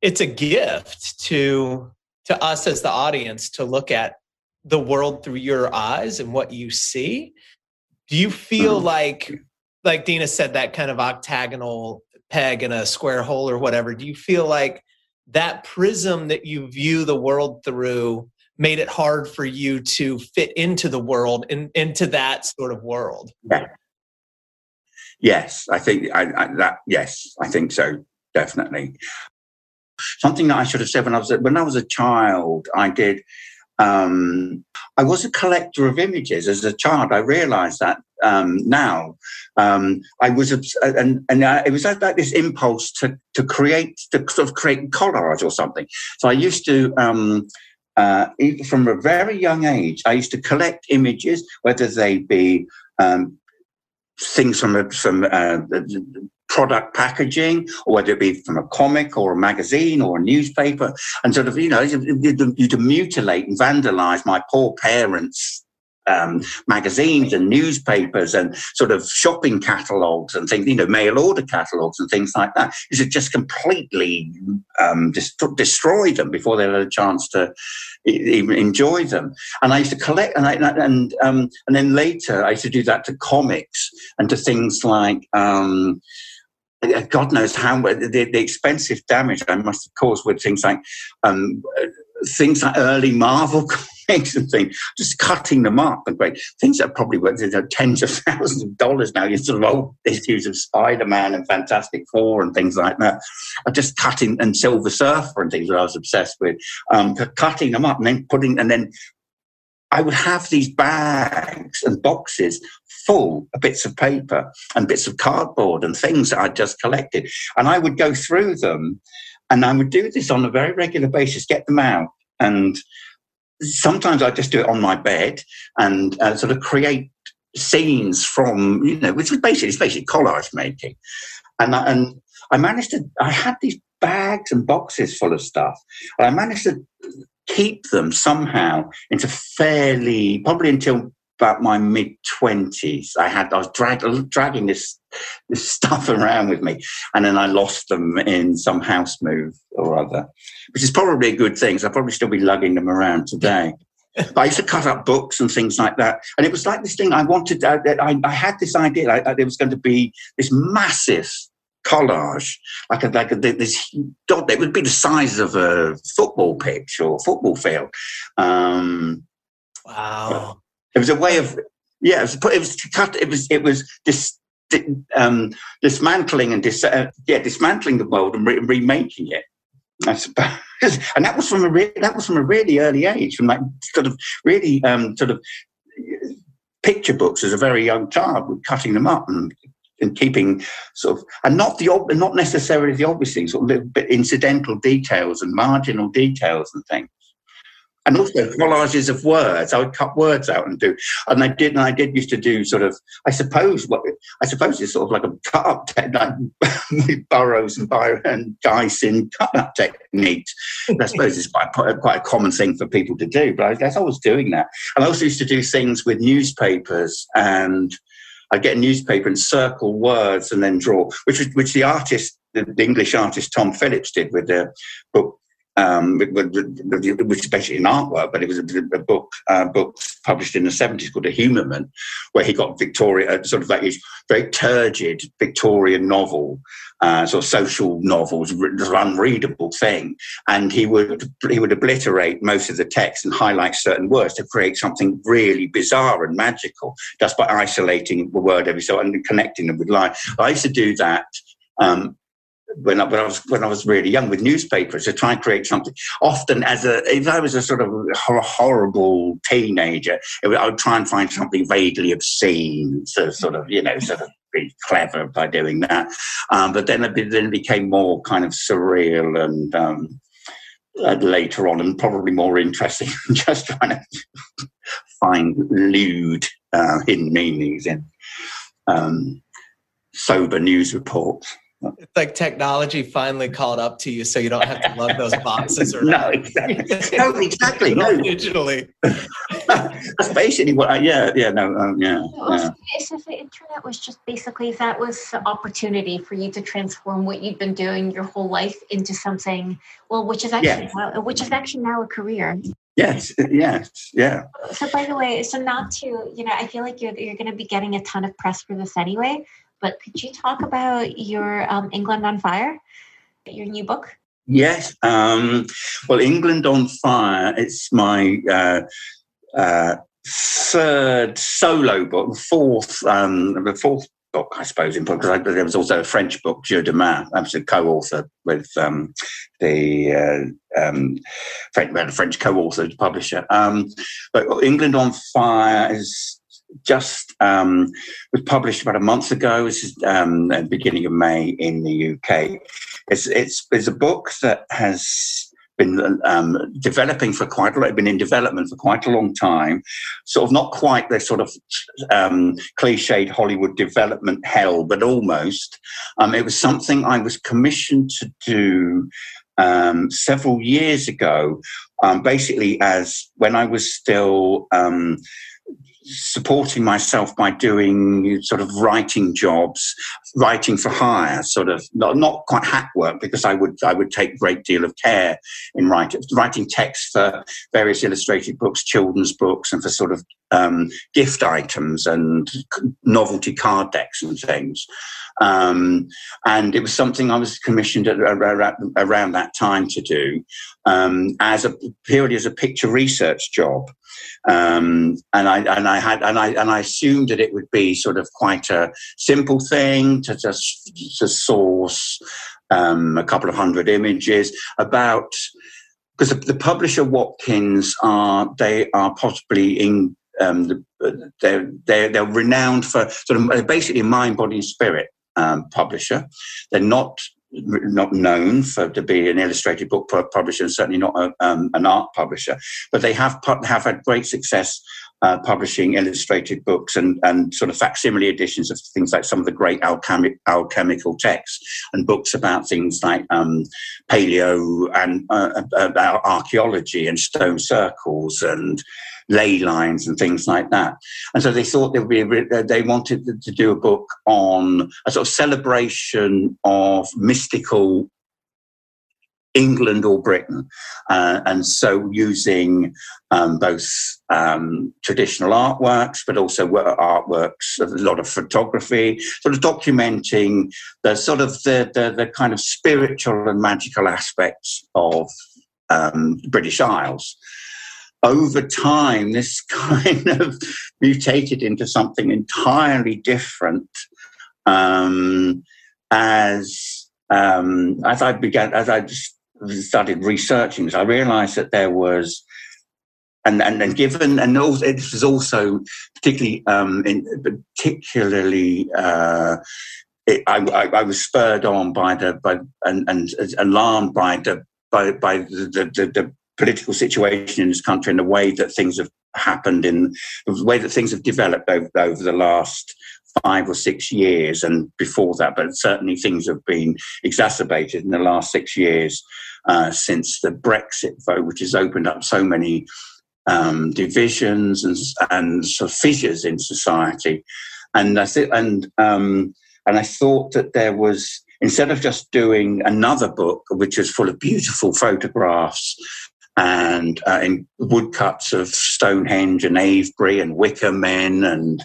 It's a gift to to us as the audience to look at the world through your eyes and what you see. Do you feel mm-hmm. like, like Dina said, that kind of octagonal peg in a square hole or whatever? Do you feel like that prism that you view the world through made it hard for you to fit into the world and into that sort of world? Yeah. Yes, I think I, I, that. Yes, I think so. Definitely. Something that I should have said when I was when I was a child, I did. Um, I was a collector of images as a child. I realised that um, now. Um, I was, and, and uh, it was like, like, this impulse to to create, to sort of create collage or something. So I used to. Um, uh, from a very young age, I used to collect images, whether they be um, things from a, from uh, product packaging, or whether it be from a comic or a magazine or a newspaper, and sort of you know you to mutilate and vandalize my poor parents' um, magazines and newspapers and sort of shopping catalogs and things, you know, mail order catalogs and things like that. Is it just completely um, dist- destroy them before they had a chance to even enjoy them? And I used to collect, and I, and um, and then later I used to do that to comics and to things like. Um, God knows how the, the, expensive damage I must have caused with things like um, things like early Marvel comics and things, just cutting them up and great things that probably worth you know, tens of thousands of dollars now. You sort of old issues of Spider Man and Fantastic Four and things like that. I just cutting and Silver Surfer and things that I was obsessed with, um, cutting them up and then putting and then I would have these bags and boxes full of bits of paper and bits of cardboard and things that I'd just collected. And I would go through them and I would do this on a very regular basis, get them out. And sometimes I just do it on my bed and uh, sort of create scenes from, you know, which was basically, it's basically collage making. And, I, and I managed to, I had these bags and boxes full of stuff. And I managed to keep them somehow into fairly, probably until about my mid twenties. I had I was drag, dragging this this stuff around with me, and then I lost them in some house move or other, which is probably a good thing. So I'll probably still be lugging them around today. but I used to cut up books and things like that, and it was like this thing I wanted. I, I, I had this idea that there was going to be this massive collage, like a, like a, this dot. It would be the size of a football pitch or football field. Um, wow! It was a way of yeah. It was, it was cut. It was it was dis, um, dismantling and dis, uh, yeah dismantling the world and re- remaking it. I suppose, and that was from a re- that was from a really early age, from like sort of really um, sort of picture books as a very young child, with cutting them up and and keeping sort of, and not the not necessarily the obvious things, sort of little bit incidental details and marginal details and things. And also collages of words. I would cut words out and do, and I did, and I did used to do sort of. I suppose what I suppose it's sort of like a cut up technique with Burroughs and Brion and Gysin cut up techniques. I suppose it's quite quite a common thing for people to do. But I guess I was doing that, and I also used to do things with newspapers and I'd get a newspaper and circle words and then draw, which was, which the artist, the English artist Tom Phillips did with the book, um, which is basically an artwork, but it was a, a book, uh, book published in the 70s called A Humument, where he got Victoria, sort of like his very turgid Victorian novel uh, sort of social novels, unreadable thing, and he would he would obliterate most of the text and highlight certain words to create something really bizarre and magical, just by isolating the word every so and connecting them with line. I used to do that. Um, when I, when I, was when I was really young with newspapers to try and create something. Often, as a if I was a sort of horrible teenager, I would try and find something vaguely obscene, so sort of you know, sort of be clever by doing that. Um, but then it, then became more kind of surreal and um, uh, later on, and probably more interesting just trying to find lewd uh, hidden meanings in um, sober news reports. It's like technology finally caught up to you, so you don't have to lug those boxes or no, exactly. no, exactly. No, digitally. That's basically what. I, yeah, yeah, no, um, yeah. So yeah. If, if the internet was just basically that was the opportunity for you to transform what you've been doing your whole life into something, well, which is actually yes. now, which is actually now a career. Yes, yes, yeah. So, by the way, so not to, you know, I feel like you're you're going to be getting a ton of press for this anyway. But could you talk about your um, England on Fire, your new book? Yes. Um, well, England on Fire. It's my uh, uh, third solo book, fourth, um, the fourth book, I suppose, in because there was also a French book, Jeu de Main. I was a co-author with um, the uh, um, French, French co-author, publisher. Um, but England on Fire is just um, was published about a month ago. This is um, the beginning of May in the UK. It's it's it's a book that has been um, developing for quite a lot, been in development for quite a long time. Sort of not quite the sort of um, cliched Hollywood development hell, but almost. Um, it was something I was commissioned to do um, several years ago, um, basically as when I was still um, supporting myself by doing sort of writing jobs, writing for hire, sort of not, not quite hack work because I would I would take great deal of care in writing writing text for various illustrated books, children's books, and for sort of um, gift items and novelty card decks and things. Um, and it was something I was commissioned at, around, around that time to do um, as a purely as a picture research job. Um, and I and I had and I and I assumed that it would be sort of quite a simple thing to just to source um, a couple of hundred images about because the, the, publisher Watkins are they are possibly in um, they're, they're they're renowned for sort of basically mind body and spirit um, publisher. They're not not known for to be an illustrated book publisher and certainly not a, um, an art publisher, but they have have had great success uh, publishing illustrated books and, and sort of facsimile editions of things like some of the great alchemic, alchemical texts and books about things like um, paleo and uh, uh, archaeology and stone circles and ley lines and things like that. And so they thought there would be a, they wanted to do a book on a sort of celebration of mystical England or Britain. Uh, and so using um, both um, traditional artworks, but also artworks, a lot of photography, sort of documenting the sort of the, the, the kind of spiritual and magical aspects of um, British Isles. Over time, this kind of mutated into something entirely different um, as um, as I began, as I just started researching this, I realized that there was, and and, and given, and also, this was also particularly, um, in, particularly, uh, it, I, I, I, was spurred on by the, by, and, and alarmed by the, by, by the, the, the political situation in this country and the way that things have happened in the way that things have developed over, over the last five or six years and before that, but certainly things have been exacerbated in the last six years uh, since the Brexit vote, which has opened up so many um, divisions and, and sort of fissures in society. And I th- and um, and I thought that there was instead of just doing another book which was full of beautiful photographs and uh, in woodcuts of Stonehenge and Avebury and Wicker men and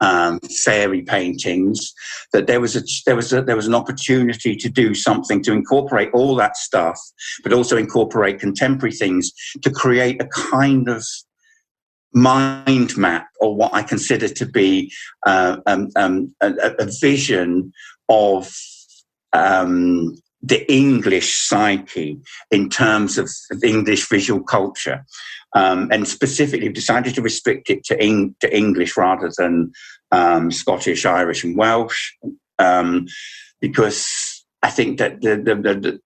um, fairy paintings, that there was a, there was a, there was an opportunity to do something to incorporate all that stuff, but also incorporate contemporary things to create a kind of mind map or what I consider to be uh, um, um, a, a, vision of um, the English psyche in terms of, English visual culture um, and specifically decided to restrict it to, Eng- to English rather than um, Scottish, Irish, and Welsh, um, because I think that the, the, the,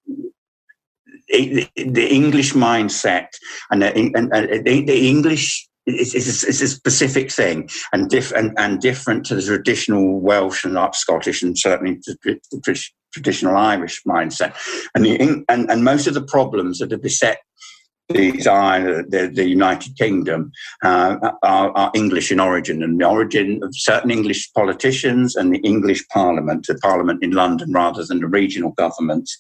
the, the English mindset and the, and, and the English it's, a specific thing and, diff, and, and different to the traditional Welsh and Scottish and certainly the traditional Irish mindset. And, the, and, and most of the problems that have beset these are the, the United Kingdom uh, are, are, English in origin and the origin of certain English politicians and the English Parliament, the Parliament in London rather than the regional governments.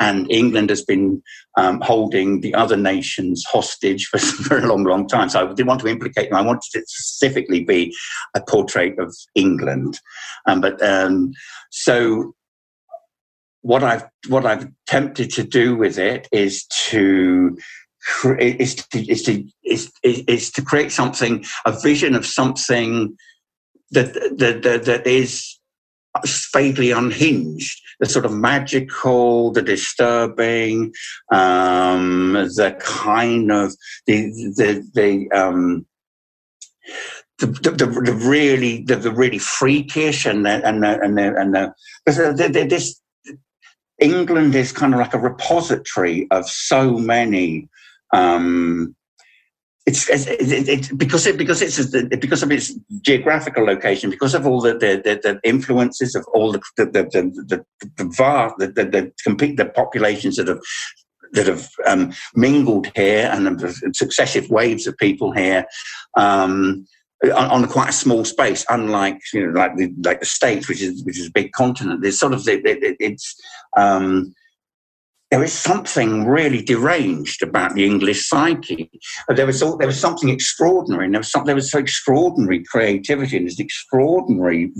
And England has been um, holding the other nations hostage for for, a long, long time. So I didn't want to implicate them. I wanted it to specifically be a portrait of England. Um, but um, so what I've what I've attempted to do with it is to is to, is to is, is to create something, a vision of something that that that, that is vaguely unhinged, the sort of magical, the disturbing, um, the kind of the the the um, the, the, the, really the, the really freakish and the, and the, and the, and the, this England is kind of like a repository of so many um, it's, it's, because it because it's because of its geographical location, because of all the the, the, the influences of all the the the the, the, vast, the, the, the complete the populations that have that have um, mingled here and the successive waves of people here. Um, on, on, quite a small space, unlike you know, like the like the states, which is which is a big continent. There's sort of it, it, it's um, there is something really deranged about the English psyche. There was there was something extraordinary, and there was something there was so extraordinary creativity and this extraordinary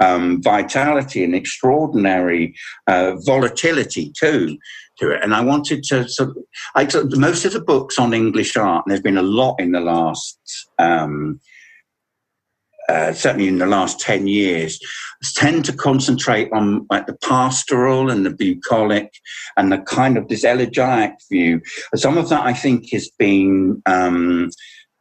um, vitality and extraordinary uh, volatility too to it. And I wanted to sort of, I, most of the books on English art, and there's been a lot in the last. Um, uh, certainly in the last 10 years, tend to concentrate on like the pastoral and the bucolic and the kind of this elegiac view. Some of that I think has been, um,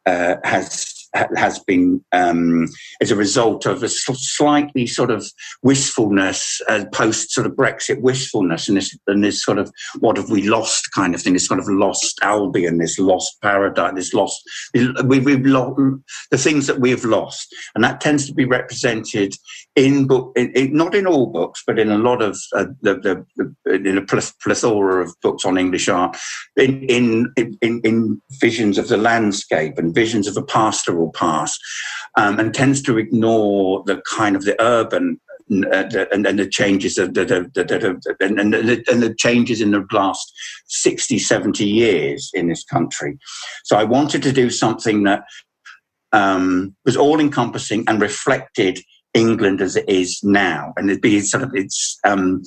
uh, has has been um, as a result of a slightly sort of wistfulness, uh, post sort of Brexit wistfulness, and this, and this sort of what have we lost kind of thing, this sort of lost Albion, this lost paradise, this lost, we've, we've the things that we've lost. And that tends to be represented in book, in, in, not in all books, but in a lot of uh, the, the, the, in a plethora of books on English art, in, in, in, in visions of the landscape and visions of a pastoral past, um, and tends to ignore the kind of the urban uh, and, and, the changes that, and, and, the, and the changes in the last 60, 70 years in this country. So I wanted to do something that um, was all encompassing and reflected England as it is now. And it'd be sort of, it's, um,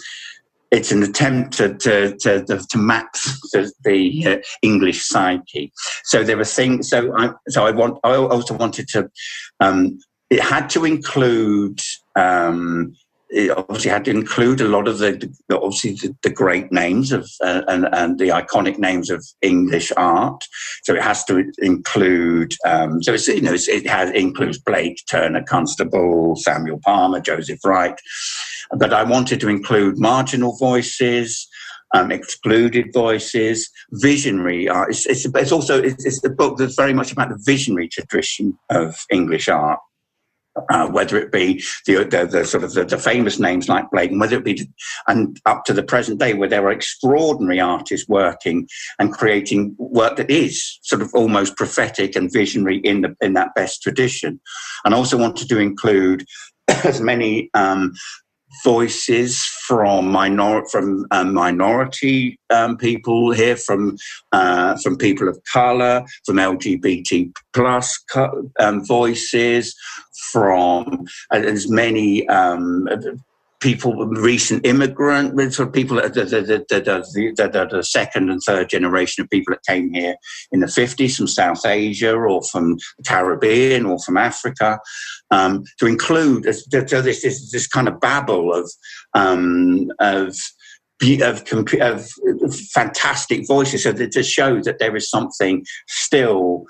it's an attempt to to to, to map the, the uh, English psyche. So there were things. So I so I want. I also wanted to. Um, it had to include. Um, it obviously had to include a lot of the, the obviously the, the, great names of uh, and, and the iconic names of English art. So it has to include. Um, so it's you know it's, it has includes Blake, Turner, Constable, Samuel Palmer, Joseph Wright, but I wanted to include marginal voices. Um, excluded voices, visionary art. It's, it's, it's also it's, it's a book that's very much about the visionary tradition of English art. Uh, whether it be the, the, the sort of the, the, famous names like Blake, and whether it be, and up to the present day, where there are extraordinary artists working and creating work that is sort of almost prophetic and visionary in the in that best tradition. And I also wanted to include as many um, voices from minor from um, minority um, people here, from uh, from people of color, from LGBT plus um, voices, from uh, as many um, people, recent immigrant, sort of people that, that, that, that are the second and third generation of people that came here in the 50s from South Asia or from the Caribbean or from Africa, um, to include so this, this, this kind of babble of, um, of of, of fantastic voices. So that to show that there is something still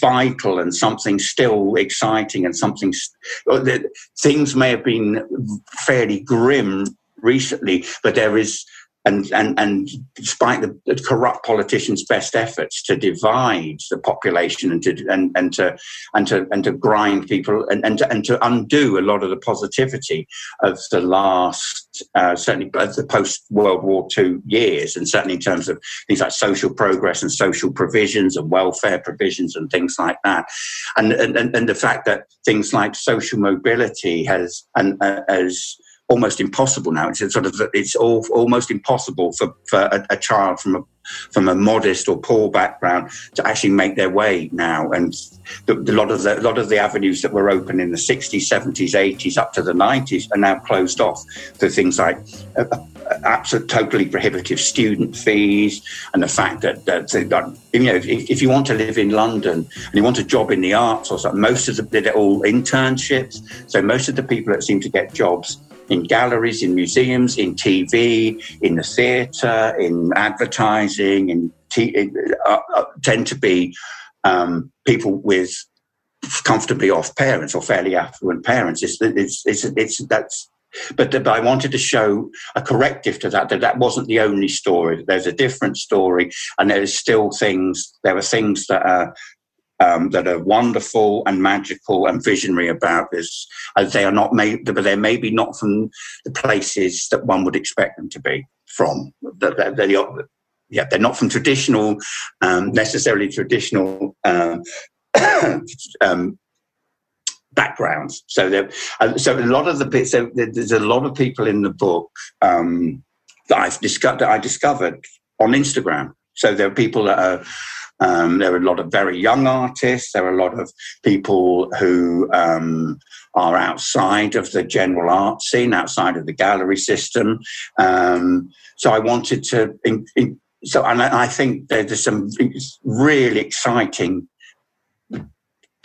vital and something still exciting and something that things may have been fairly grim recently but there is and, and, and despite the, corrupt politicians' best efforts to divide the population and to, and, and to, and to, and to grind people and, and, to, and to undo a lot of the positivity of the last, uh, certainly of the post World War II years, and certainly in terms of things like social progress and social provisions and welfare provisions and things like that. And, and, and the fact that things like social mobility has, and, uh, has, almost impossible now. It's sort of it's all, almost impossible for, for a, a, child from a from a modest or poor background to actually make their way now. And the, the lot of the a lot of the avenues that were open in the 60s, 70s, 80s, up to the 90s are now closed off for things like. Uh, uh absolute totally prohibitive student fees and the fact that, that, that you know if, if, you want to live in London and you want a job in the arts or something most of the they're all internships so most of the people that seem to get jobs in galleries, in museums, in TV, in the theatre, in advertising, in t- uh, uh, tend to be um, people with comfortably off parents or fairly affluent parents. It's, it's, it's, it's that's but, but, I wanted to show a corrective to that, that that wasn't the only story. There's a different story, and there's still things, there are things that are um, that are wonderful and magical and visionary about this. As they are not made, but they're maybe not from the places that one would expect them to be from. They're, they're, yeah, they're not from traditional, um, necessarily traditional um, um, backgrounds. So there, uh, so a lot of the so there's a lot of people in the book um, that I've discovered that I discovered on Instagram. So there are people that are um, there are a lot of very young artists. There are a lot of people who um, are outside of the general art scene, outside of the gallery system. Um, so I wanted to. In, in, so, and I think there's some really exciting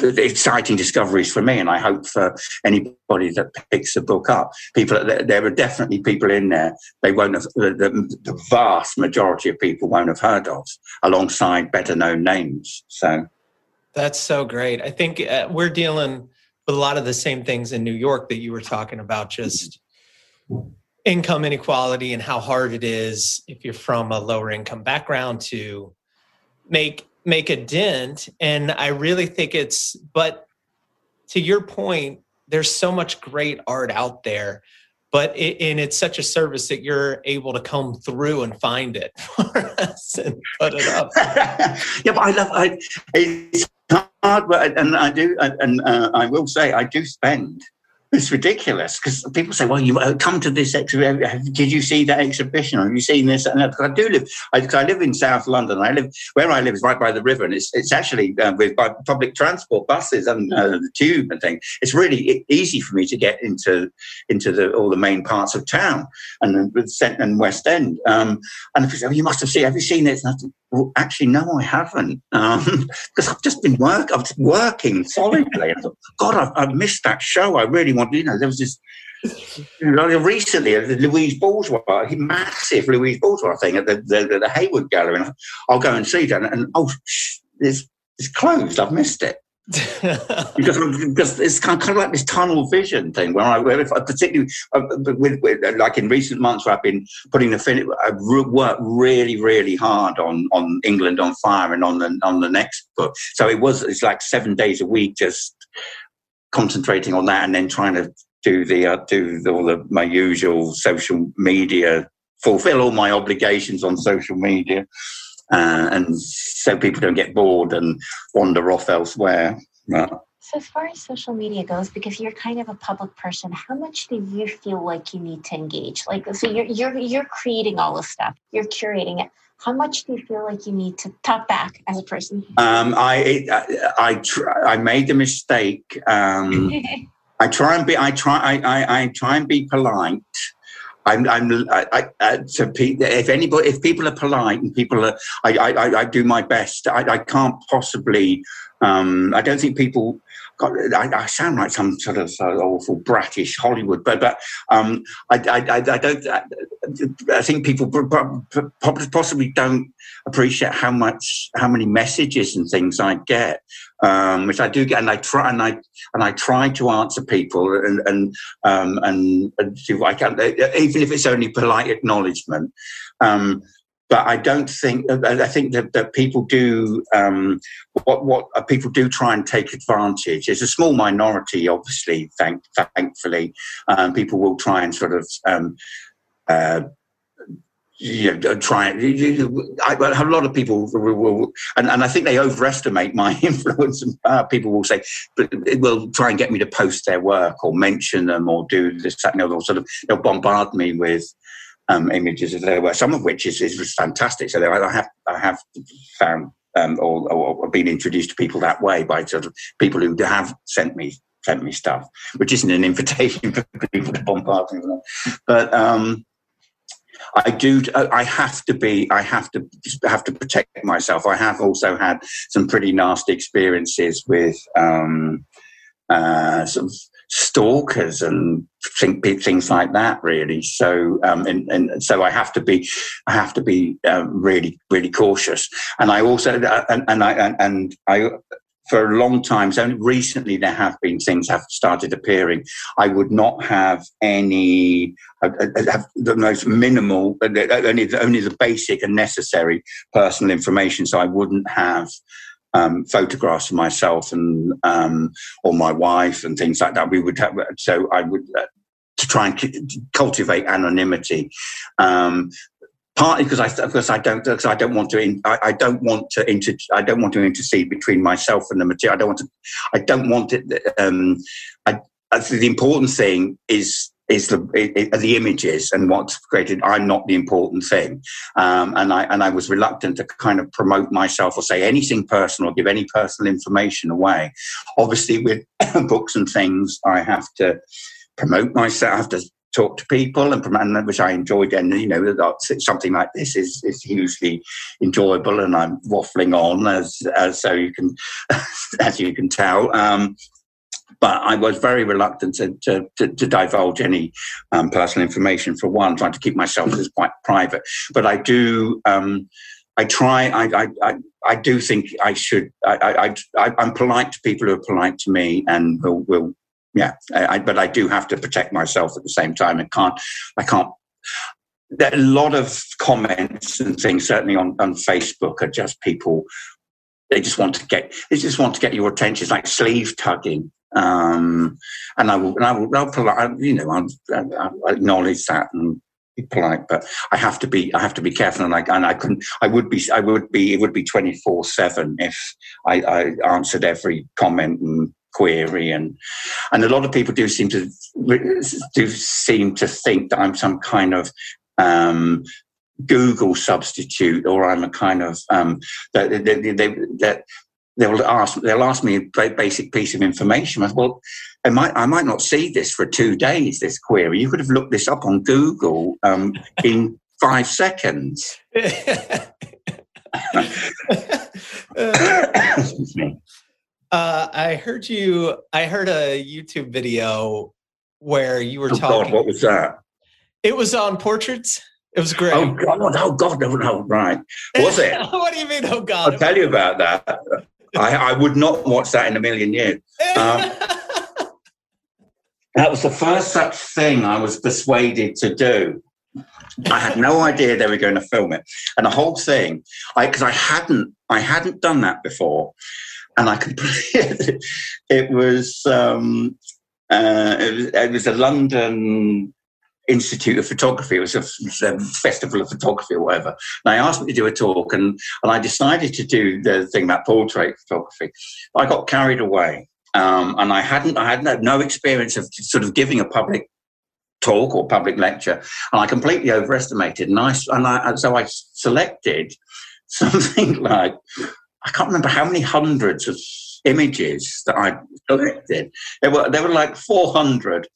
exciting discoveries for me, and I hope for anybody that picks the book up. People, there are definitely people in there they won't have the, the, vast majority of people won't have heard of, alongside better known names. So. That's so great. I think uh, we're dealing with a lot of the same things in New York that you were talking about, just income inequality and how hard it is if you're from a lower income background to make make a dent. And I really think it's, but to your point, there's so much great art out there but it, and it's such a service that you're able to come through and find it for us and put it up. yeah, but I love I, it's hard, but and I do, and uh, I will say I do spend it's ridiculous because people say, "Well, you uh, come to this exhibition. Did you see that exhibition? Have you seen this?" And I do live. I, I, live in South London. I live where I live is right by the river, and it's it's actually uh, with by public transport, buses, and uh, the tube and things. It's really easy for me to get into into the all the main parts of town and the and West End. Um, and if you say, oh, "You must have seen. Have you seen it?" Well, actually, no, I haven't, um, because I've just been work. I've been working solidly. God, I've, I've, missed that show. I really want. You know, there was this you know, recently the Louise Bourgeois, massive Louise Bourgeois thing at the, the, the Hayward Gallery. And I'll go and see that, and, and oh, it's, it's closed. I've missed it because, because it's kind of, like this tunnel vision thing where I, where if I particularly uh, with, with, like in recent months where I've been putting the fin, I've worked really really hard on on England on Fire and on the on the next book. So it was it's like seven days a week just concentrating on that and then trying to do the uh, do the, all the my usual social media fulfill all my obligations on social media uh, and so people don't get bored and wander off elsewhere. So as far as social media goes, because you're kind of a public person, how much do you feel like you need to engage? Like, so you're you're you're creating all this stuff, you're curating it. How much do you feel like you need to talk back as a person? Um, I I I, tr- I made the mistake. Um, I try and be I try I, I, I try and be polite I'm, I'm, I, I, to if anybody, if people are polite and people are, I, I, I do my best. I, I can't possibly. Um, I don't think people. God, I, I, sound like some sort of uh, awful bratish Hollywood, but but um, I, I, I, don't. I think people possibly don't appreciate how much, how many messages and things I get um, which I do get, and I try and I and I try to answer people and and um, and, and do I can, even if it's only polite acknowledgement. Um, but I don't think I think that, that people do um, what what uh, people do try and take advantage. It's a small minority, obviously. Thank, thankfully, um, people will try and sort of um, uh, you know, try it. I, a lot of people will, and, and I think they overestimate my influence. And uh, people will say, but it will try and get me to post their work or mention them or do this, that, and they'll sort of, they'll bombard me with um, images of their work, some of which is, is fantastic. So I have, I have found um, or, or been introduced to people that way by sort of people who have sent me sent me stuff, which isn't an invitation for people to bombard me. But um, I do. I have to be. I have to have to protect myself. I have also had some pretty nasty experiences with um, uh, sort of stalkers and things like that. Really. So, um, and, and, so I have to be. I have to be uh, really, really cautious. And I also uh, and, and I and, and I for a long time, so recently there have been things have started appearing. I would not have any, uh, uh, have the most minimal, only, only the basic and necessary personal information. So I wouldn't have um, photographs of myself and um, or my wife and things like that. We would have, so I would. Uh, to try and cultivate anonymity. Um, partly because I because I don't because I don't want to in, I, I, don't want to inter, I don't want to intercede between myself and the material. I don't want to I don't want it. Um, I, I the important thing is is the it, the images and what's created. I'm not the important thing, um, and I and I was reluctant to kind of promote myself or say anything personal, or give any personal information away. Obviously, with books and things, I have to promote myself. I have to talk to people and promote, which I enjoyed. And you know, something like this is is hugely enjoyable, and I'm waffling on as as so you can as you can tell. Um, but I was very reluctant to, to, to, to divulge any um, personal information for one, trying to keep myself as quite private. But I do. Um, I try. I, I, I, I do think I should. I, I, I, am polite to people who are polite to me, and will, will yeah. I, but I do have to protect myself at the same time. I can't. I can't. There are a lot of comments and things, certainly on, on Facebook, are just people. They just want to get. They just want to get your attention. It's like sleeve tugging. Um, and I will, and I will, I'll, you know, I'll, I'll acknowledge that and be polite, but I have to be I have to be careful, and I and I couldn't I would be I would be it would be twenty four seven if I, I answered every comment and query and and a lot of people do seem to do seem to think that I'm some kind of um, Google substitute or I'm a kind of um, that they, that they'll ask they'll ask me a very basic piece of information. I well, I might I might not see this for two days. This query, you could have looked this up on Google um, in five seconds. Excuse me. Uh, I heard you. I heard a YouTube video where you were oh talking. God, what was that? It was on portraits. It was great. Oh God! Oh God! No, no, right. Was it? what do you mean? Oh God! I'll tell you about that. I, I, would not watch that in a million years. Um, that was the first such thing I was persuaded to do. I had no idea they were going to film it, and the whole thing, because I, I, hadn't, I hadn't done that before, and I completed. it was, um, uh, it was, it was a London Institute of Photography. It was a, a, festival of photography or whatever. And I asked me to do a talk, and, and I decided to do the thing about portrait photography. I got carried away, um, and I hadn't I had no experience of sort of giving a public talk or public lecture, and I completely overestimated. And I and I so I selected something like I can't remember how many hundreds of images that I collected. There were there were like 400,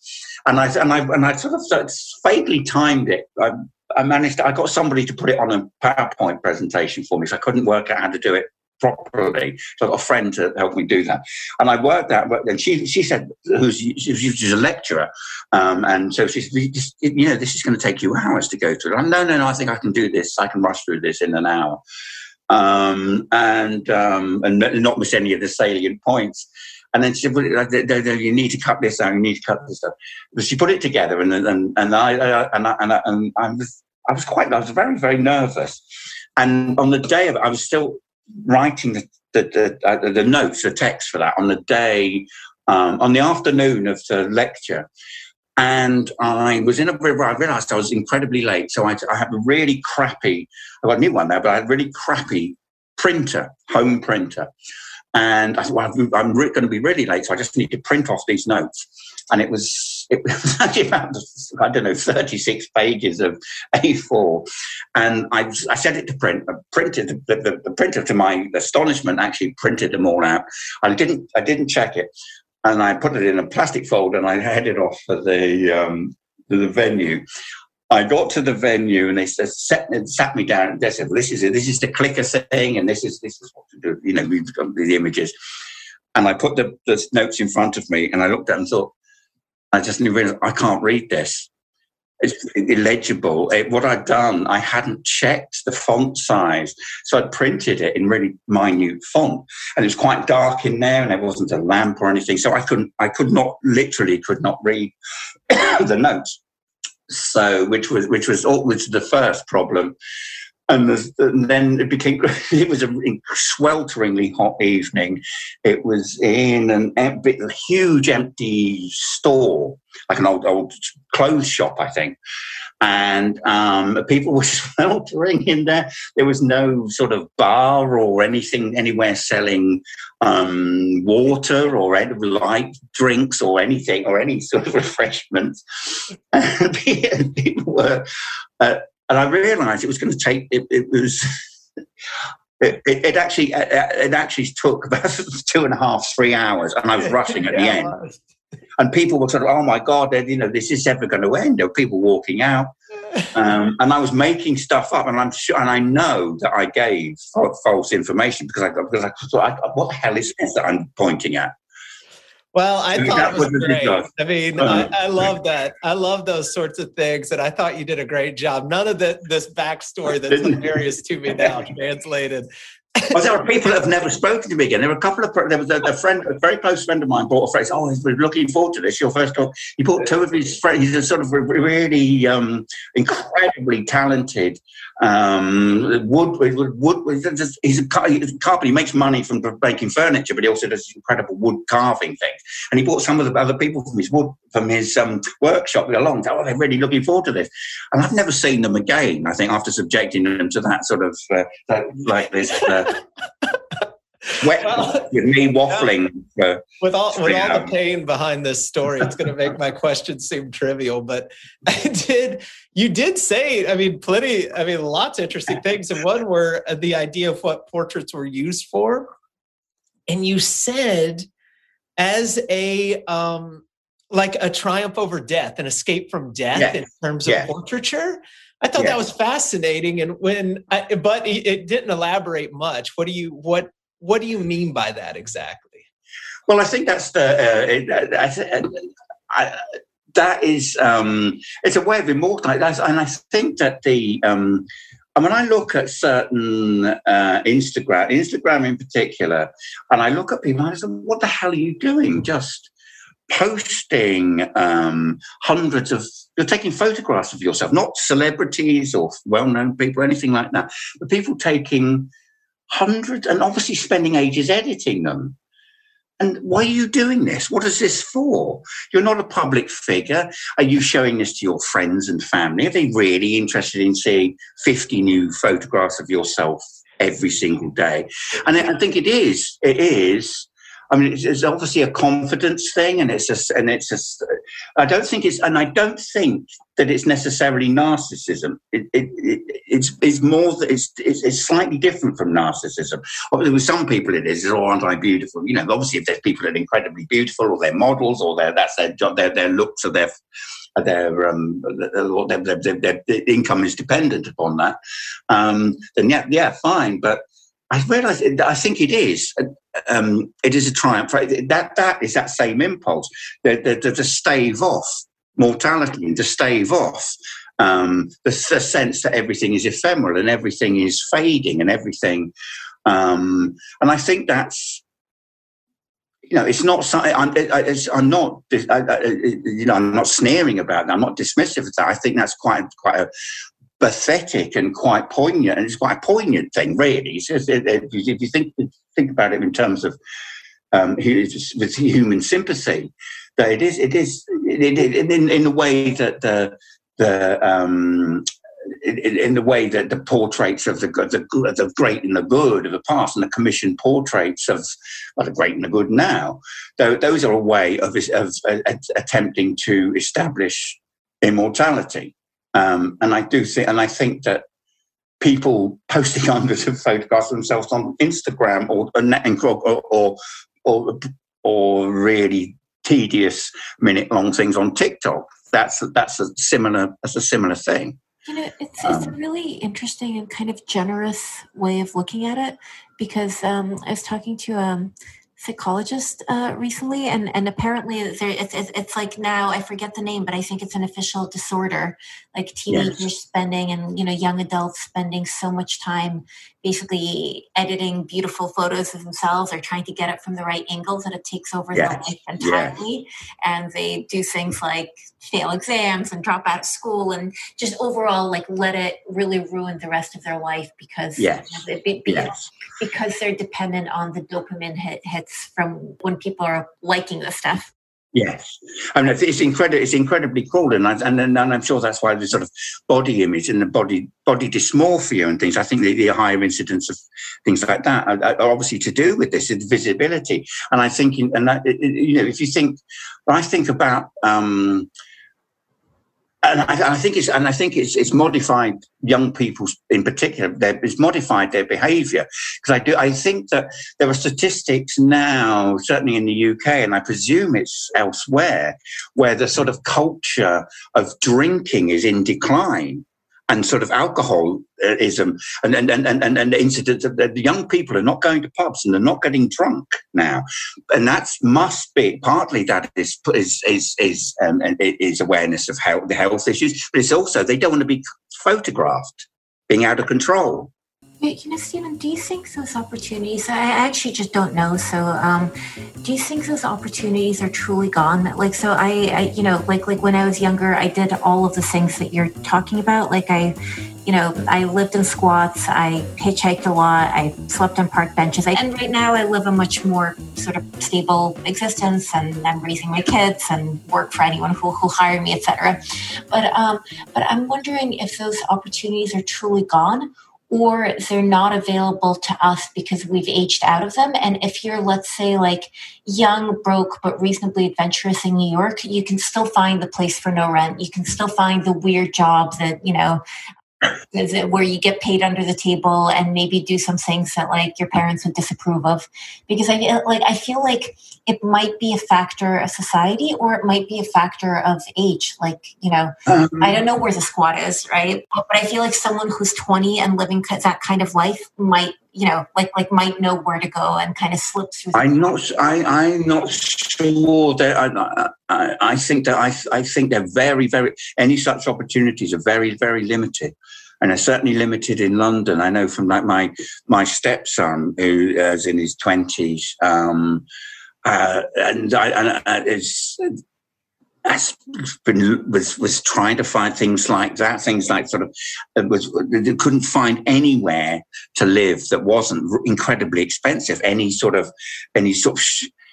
and I and I and I sort of vaguely timed it. I, I managed. I got somebody to put it on a PowerPoint presentation for me, so I couldn't work out how to do it properly. So I got a friend to help me do that, and I worked that. And she she said, who's she's a lecturer, um, and so she said, you know, this is going to take you hours to go through. I'm, no, no, no. I think I can do this. I can rush through this in an hour um, and um, and not miss any of the salient points. And then she said, well, "You need to cut this out. You need to cut this out." But she put it together, and and and I and I, and I, and I was I was quite I was very very nervous. And on the day of it, I was still writing the the, the, uh, the notes, the text for that on the day um, on the afternoon of the lecture. And I was in a river. I realized I was incredibly late. So I, I had a really crappy, I got a new one there, but I had a really crappy printer, home printer. And I thought, well, I'm, I'm re- going to be really late. So I just need to print off these notes. And it was, it was actually about, I don't know, 36 pages of A4. And I, I sent it to print. I printed the, the, the printer, to my astonishment, actually printed them all out. I didn't, I didn't check it and I put it in a plastic folder and I headed off for the um, the venue. I got to the venue and they said, sat, sat me down. They said, well, "This is it. This is the clicker thing, and this is this is what to do." You know, we've got the images, and I put the, the notes in front of me, and I looked at them and thought, "I just realized I can't read this it's illegible. It, what I'd done, I hadn't checked the font size. So I'd printed it in really minute font. And it was quite dark in there and there wasn't a lamp or anything. So I couldn't, I could not, literally could not read the notes. So, which was, which was, which was the first problem. And, the, and, then it became it was a swelteringly hot evening. It was in an empty, huge empty store like an old old clothes shop i think. And um, people were sweltering in there. There was no sort of bar or anything anywhere selling um, water or light drinks or anything or any sort of refreshments. People were uh, and I realised it was going to take. It, it was. It, it, it, actually it actually took about two and a half three hours, and I was rushing at the yeah, end. And people were sort of, "Oh my god, you know, this is ever going to end." There were people walking out, um, and I was making stuff up, and I'm sure, and I know that I gave false information because I because I thought, "What the hell is this that I'm pointing at?" Well, I thought that it was, great. I mean, uh, I, I, love that. I love those sorts of things, and I thought you did a great job. None of the, this backstory that's hilarious to me now translated. well, there are people that have never spoken to me again. There were a couple of there was a, a friend, a very close friend of mine, bought a phrase. Oh, he's looking forward to this. Your first talk. He bought two of his friends. He's a sort of really um, incredibly talented um, wood, wood, he's a, carpenter. He makes money from making furniture, but he also does incredible wood carving things. And he brought some of the other people from his wood from his um, workshop along. Oh, they're really looking forward to this. And I've never seen them again. I think after subjecting them to that sort of uh, like this. Uh, wet well, with me waffling. Yeah. with all with all the pain behind this story, it's going to make my question seem trivial. But I did, you did say, I mean, plenty, I mean, lots of interesting things, and one were uh, the idea of what portraits were used for, and you said as a um like a triumph over death, an escape from death yes. in terms of yes. portraiture. I thought yes. that was fascinating, and when, I, but it didn't elaborate much. What do you what what do you mean by that exactly? Well, I think that's the. Uh, I, I, that is um, it's a way of immortalizing, and I think that the. Um, and when I look at certain uh, Instagram, Instagram in particular, and I look at people, I say, "What the hell are you doing? Just posting um, hundreds of you're taking photographs of yourself, not celebrities or well-known people anything like that, but people taking hundreds and obviously spending ages editing them. And why are you doing this? What is this for? You're not a public figure. Are you showing this to your friends and family? Are they really interested in seeing 50 new photographs of yourself every single day? And I think it is. It is I mean, it's, it's, obviously a confidence thing, and it's just, and it's just. I don't think it's, and I don't think that it's necessarily narcissism. It, it, it it's, it's more, it's, it's, it's slightly different from narcissism. Obviously, with some people, it is, oh, aren't I beautiful? You know, obviously, if there's people that are incredibly beautiful, or they're models, or they're, that's their job, their, their looks, or their their, um, their, their, their, their, income is dependent upon that, um, then yeah, yeah, fine. But I realise I think it is. Um, it is a triumph. That that is that same impulse. The, the, the, to stave off mortality and to stave off um, the, the, sense that everything is ephemeral and everything is fading and everything. Um, and I think that's you know, it's not something. I'm, I'm not, I, you know, I'm not sneering about that. I'm not dismissive of that. I think that's quite, quite a, pathetic and quite poignant, and it's quite a poignant thing, really. If you think think about it in terms of um, with human sympathy, that it is it is it, in in the way that the the um, in, in, the way that the portraits of the, the, the great and the good of the past and the commissioned portraits of well, the great and the good now, those are a way of, of uh, attempting to establish immortality. Um, and I do think, and I think that people posting hundreds of photographs of themselves on Instagram or or or, or, or really tedious minute long things on TikTok. That's that's a similar that's a similar thing. You know, it's um, it's a um, really interesting and kind of generous way of looking at it because um, I was talking to um, psychologist uh, recently, and and apparently there, it's, it's, it's like now I forget the name, but I think it's an official disorder, like teenagers yes. spending and you know young adults spending so much time basically editing beautiful photos of themselves or trying to get it from the right angles that it takes over yes. their life entirely, yes. and they do things like fail exams and drop out of school and just overall like let it really ruin the rest of their life because yes. Be, be, yes. because they're dependent on the dopamine hit, hits from when people are liking the stuff Yes, I mean it's incredible. It's incredibly cool, and I, and and I'm sure that's why the sort of body image and the body body dysmorphia and things. I think the, the higher incidence of things like that are, are obviously to do with this visibility. And I think, and that, you know, if you think, I think about um, and I, I, think it's and I think it's it's modified young people in particular. It's modified their behaviour because I do I think that there are statistics now, certainly in the UK, and I presume it's elsewhere, where the sort of culture of drinking is in decline. And sort of alcoholism and and and and, and the incidents of the young people are not going to pubs and they're not getting drunk now, and that must be partly that is is is is, um, is awareness of health, the health issues, but it's also they don't want to be photographed being out of control. You know, Stephen, do you think those opportunities, I actually just don't know. So, um, do you think those opportunities are truly gone? Like, so I, I, you know, like, like when I was younger, I did all of the things that you're talking about. Like I, you know, I lived in squats, I hitchhiked a lot, I slept on park benches. I, and right now I live a much more sort of stable existence and I'm raising my kids and work for anyone who will hire me, etc. But, um, but I'm wondering if those opportunities are truly gone or they're not available to us because we've aged out of them. And if you're, let's say, like young, broke, but reasonably adventurous in New York, you can still find the place for no rent. You can still find the weird job that, you know, where you get paid under the table and maybe do some things that like your parents would disapprove of because i like i feel like it might be a factor of society or it might be a factor of age like you know um, i don't know where the squat is right but i feel like someone who's 20 and living that kind of life might you know like like might know where to go and kind of slip through i'm not i i'm not sure that I, I, I think that I, I think they're very very any such opportunities are very very limited and are certainly limited in London. I know from like my my stepson who is in his twenties, um, uh, and I, and uh, is has been was was trying to find things like that, things like sort of was couldn't find anywhere to live that wasn't incredibly expensive. Any sort of any sort of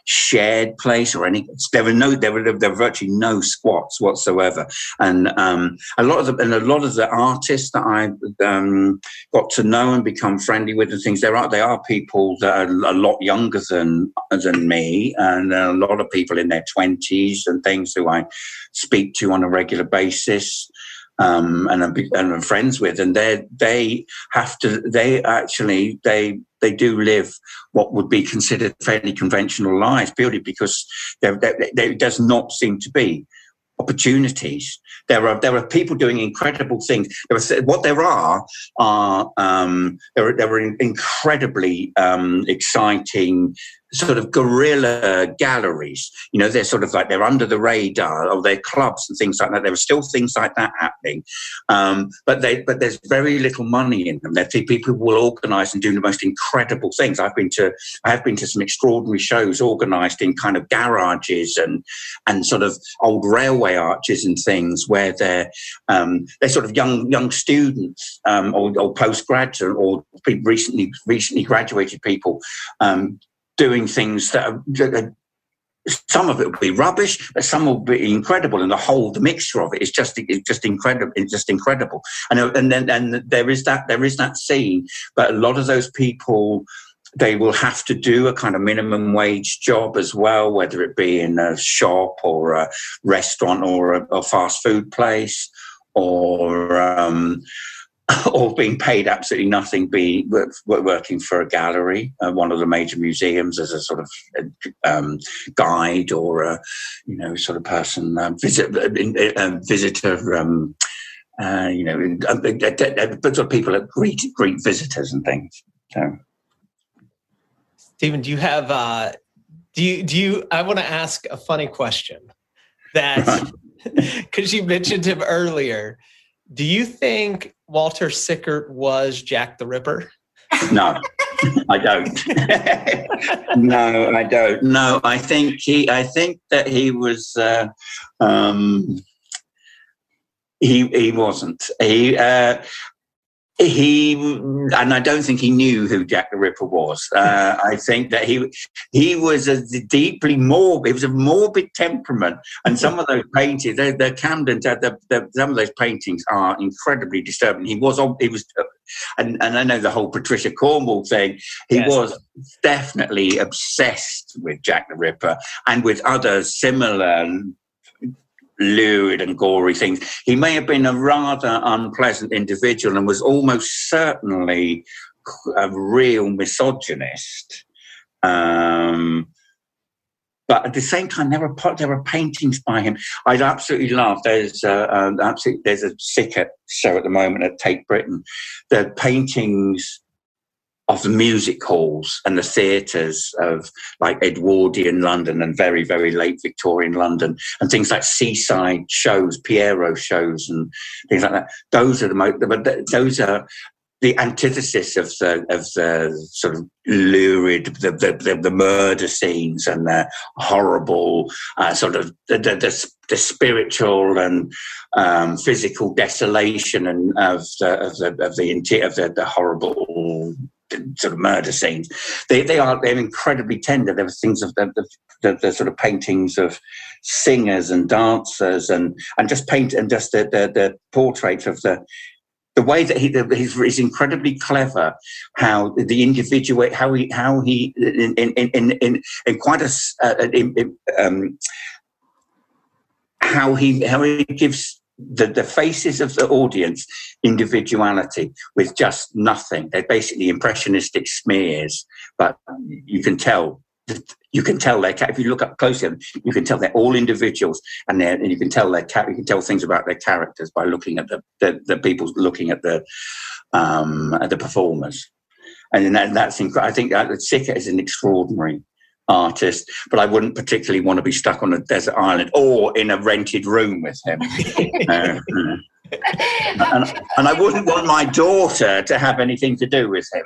shared place or any. There were no, there were there were virtually no squats whatsoever, and um, a lot of the and a lot of the artists that I um, got to know and become friendly with and things. There are they are people that are a lot younger than than me, and a lot of people in their twenties and things who I speak to on a regular basis um, and I'm, and I'm friends with, and they they have to they actually they they do live what would be considered fairly conventional lives purely because there, there, does not seem to be opportunities. There are there are people doing incredible things. There are, what there are are um, there are, there are incredibly um, exciting sort of guerrilla galleries. You know, they're sort of like they're under the radar, or they're clubs and things like that. There are still things like that happening, um, but they but there's very little money in them. There people will organise and do the most incredible things. I've been to I have been to some extraordinary shows organised in kind of garages and and sort of old railway arches and things where they're um, they're sort of young young students um, or, or postgraduate or recently recently graduated people um, doing things that are, some of it will be rubbish, but some will be incredible, and the whole the mixture of it is just it's just incredible. It's just incredible, and and then and there is that there is that scene, but a lot of those people they will have to do a kind of minimum wage job as well, whether it be in a shop or a restaurant or a, a fast food place or um, or being paid absolutely nothing, be working for a gallery, uh, one of the major museums as a sort of um, guide or a you know sort of person um, visit uh, visitor. Um, uh, you know, but sort of people that greet greet visitors and things. So, Stephen, do you have? Uh, do you do you? I want to ask a funny question. That because you mentioned him earlier. Do you think Walter Sickert was Jack the Ripper? No, I don't. no, I don't. No, I think he. I think that he was. Uh, um, he he wasn't. He. Uh, he and I don't think he knew who Jack the Ripper was. Uh, I think that he he was a deeply morbid. He was a morbid temperament, and some of those paintings, the, the Camden, the, the, some of those paintings are incredibly disturbing. He was he was, and, and I know the whole Patricia Cornwell thing. He yes. was definitely obsessed with Jack the Ripper and with other similar lewd and gory things. He may have been a rather unpleasant individual and was almost certainly a real misogynist. Um, but at the same time, there are there are paintings by him. I'd absolutely love. There's uh, um, absolutely there's a Sickert show at the moment at Tate Britain. The paintings of the music halls and the theatres of like Edwardian London and very, very late Victorian London and things like seaside shows, Pierrot shows and things like that. Those are the most, but those are the antithesis of the of the sort of lurid, the the, the murder scenes and the horrible uh, sort of the, the, the spiritual and um, physical desolation and of the of the of the, of the, the horrible sort of murder scenes. They they are they're incredibly tender. There were things of the, the, the, the sort of paintings of singers and dancers and and just paint and just the the, the portrait of the the way that he he's, he's incredibly clever how the individual how he how he in in in in, in quite a uh, in, um, how he how he gives the, the faces of the audience individuality with just nothing. They're basically impressionistic smears, but you can tell you can tell they're if you look up closely, you can tell they're all individuals, and they and you can tell their you can tell things about their characters by looking at the the, the people looking at the um, at the performers, and that, that's incredible. I think that Sickert is an extraordinary artist, but I wouldn't particularly want to be stuck on a desert island or in a rented room with him. uh, and, and, I wouldn't want my daughter to have anything to do with him.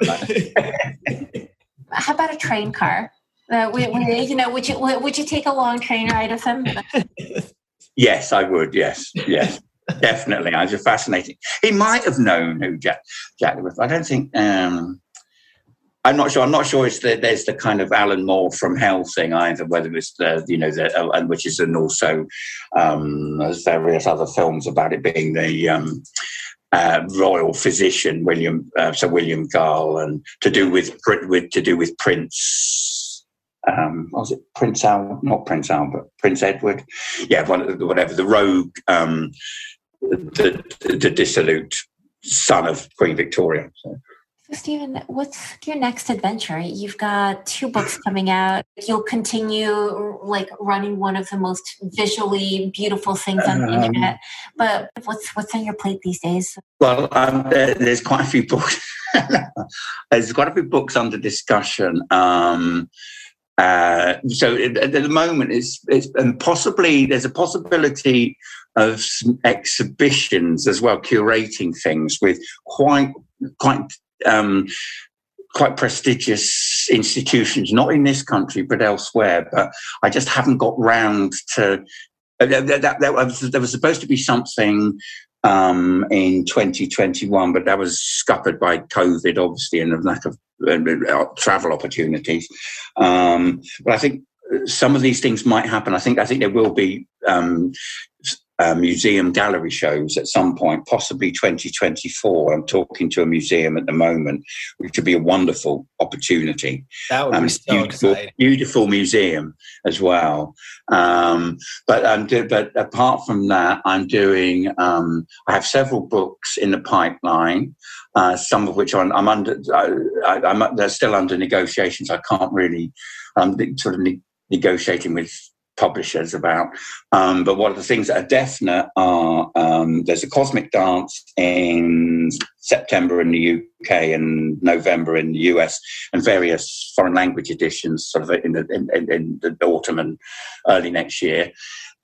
How about a train car? Uh, we, we, you know, would you would you take a long train ride with him? yes, I would. Yes, yes. Definitely, I was fascinating. He might have known who Jack Jack was. I don't think. Um, I'm not sure. I'm not sure it's the, there's the kind of Alan Moore from Hell thing either, whether it's the, you know, the, uh, and which is, and also um, there's various other films about it being the um, uh, royal physician, William, uh, Sir William Gull, and to do with, with to do with Prince, um, was it Prince Al, not Prince Albert, Prince Edward? Yeah, whatever, the rogue, um, the, the dissolute son of Queen Victoria. So. So, Stephen, what's your next adventure? You've got two books coming out. You'll continue like running one of the most visually beautiful things on the um, internet. But what's what's on your plate these days? Well, um, there, there's quite a few books. there's quite a few books under discussion. Um, uh, so at the moment, it's, it's and possibly there's a possibility of exhibitions as well, curating things with quite quite um, quite prestigious institutions, not in this country but elsewhere. But I just haven't got round to. Uh, that, that, that was, there was supposed to be something um, in 2021, but that was scuppered by COVID, obviously, and a lack of uh, travel opportunities. Um, but I think some of these things might happen. I think I think there will be um, uh, museum gallery shows at some point, possibly 2024. I'm talking to a museum at the moment, which would be a wonderful opportunity. That would um, be so beautiful, exciting. beautiful museum as well. Um, but um, but apart from that, I'm doing. Um, I have several books in the pipeline. Uh, some of which I'm, I'm under. I, am they're still under negotiations. I can't really. I'm sort of ne- negotiating with publishers about. Um, but one of the things that are definite are um, there's a Cosmic Dance in September in the UK and November in the US, and various foreign language editions sort of in the, in, in the autumn and early next year.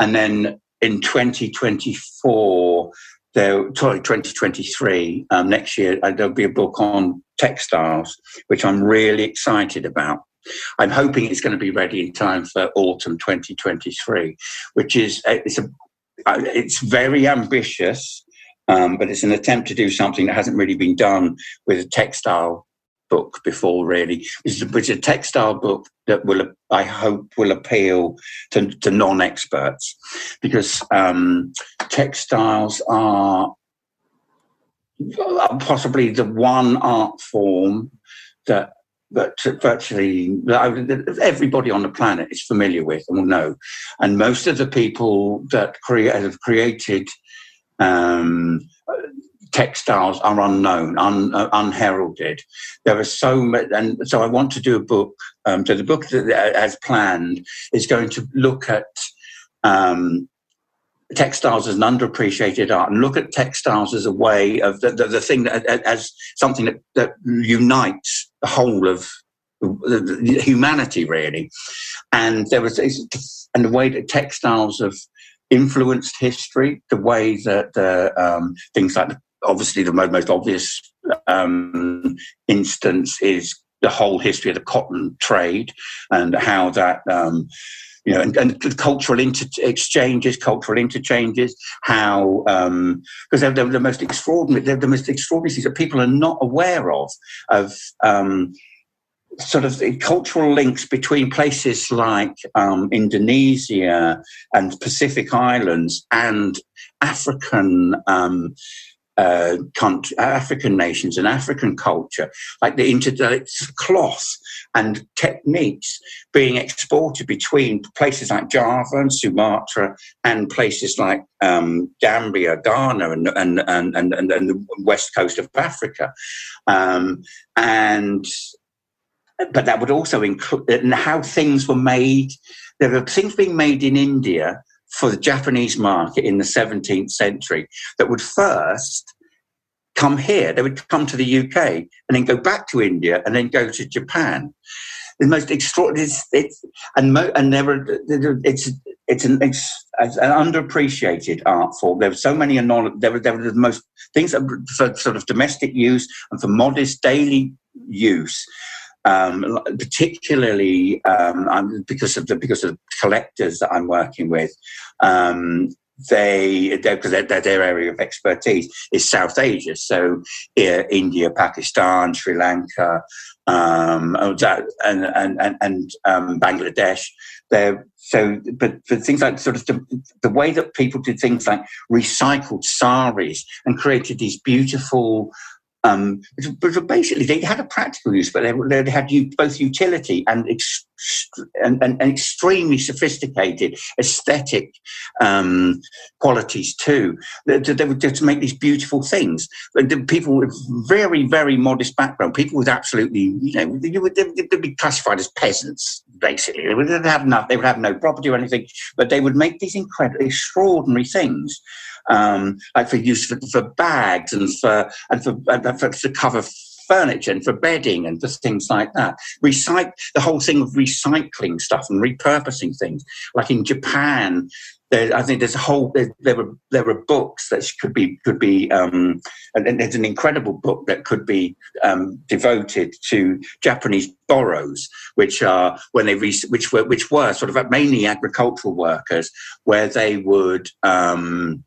And then in 2024, there, sorry, 2023, um, next year, uh, there'll be a book on textiles, which I'm really excited about. I'm hoping it's going to be ready in time for autumn 2023, which is uh, it's a uh, it's very ambitious, um, but it's an attempt to do something that hasn't really been done with a textile book before. Really, it's a, it's a textile book that will I hope will appeal to, to non-experts because um, textiles are possibly the one art form that that virtually everybody on the planet is familiar with and will know. And most of the people that create, have created um, textiles are unknown, un, uh, unheralded. There are so many, and so I want to do a book. Um, so the book that, as planned is going to look at um, textiles as an underappreciated art. And look at textiles as a way of the, the, the thing that as something that, that unites the whole of humanity really. And there was and the way that textiles have influenced history the way that the um, things like the, obviously the most obvious um, instance is the whole history of the cotton trade and how that um, you know, and, and cultural inter- exchanges, cultural interchanges, how because um, they're, they're, the most extraordinary, they're the most extraordinary things that people are not aware of of um, sort of cultural links between places like um, Indonesia and Pacific Islands and African um, uh, African nations and African culture, like the interdict cloth and techniques being exported between places like Java and Sumatra and places like um, Gambia, Ghana, and, and, and, and, and the west coast of Africa. Um, and but that would also include how things were made. There were things being made in India for the Japanese market in the 17th century that would first come here. They would come to the UK and then go back to India and then go to Japan. The most extraordinary, it's, it's, and mo, and there were it's it's an it's an underappreciated art form. There were so many anon, there were there were the most things for sort of domestic use and for modest daily use. Um, particularly um, because of the because of collectors that I'm working with, um, they because their, their, area of expertise is South Asia, so India, Pakistan, Sri Lanka, um, oh, and and and, and um, Bangladesh. They're so, but things like sort of the, the way that people did things like recycled saris and created these beautiful um, but basically, they had a practical use, but they, they had both utility and, ex- and, and, and, extremely sophisticated aesthetic um, qualities too. They, they were to make these beautiful things. And People with very, very modest background, people with absolutely, you know, they would, they'd be classified as peasants, basically. They would have no, they would have no property or anything, but they would make these incredible, extraordinary things um, like for use for, for, bags and for and for, and for to cover furniture and for bedding and for things like that. Recycle the whole thing of recycling stuff and repurposing things. Like in Japan, there, I think there's a whole there, there were there were books that could be could be um, and, and, there's an incredible book that could be um, devoted to Japanese boros, which are when they re, which were which were sort of mainly agricultural workers, where they would um,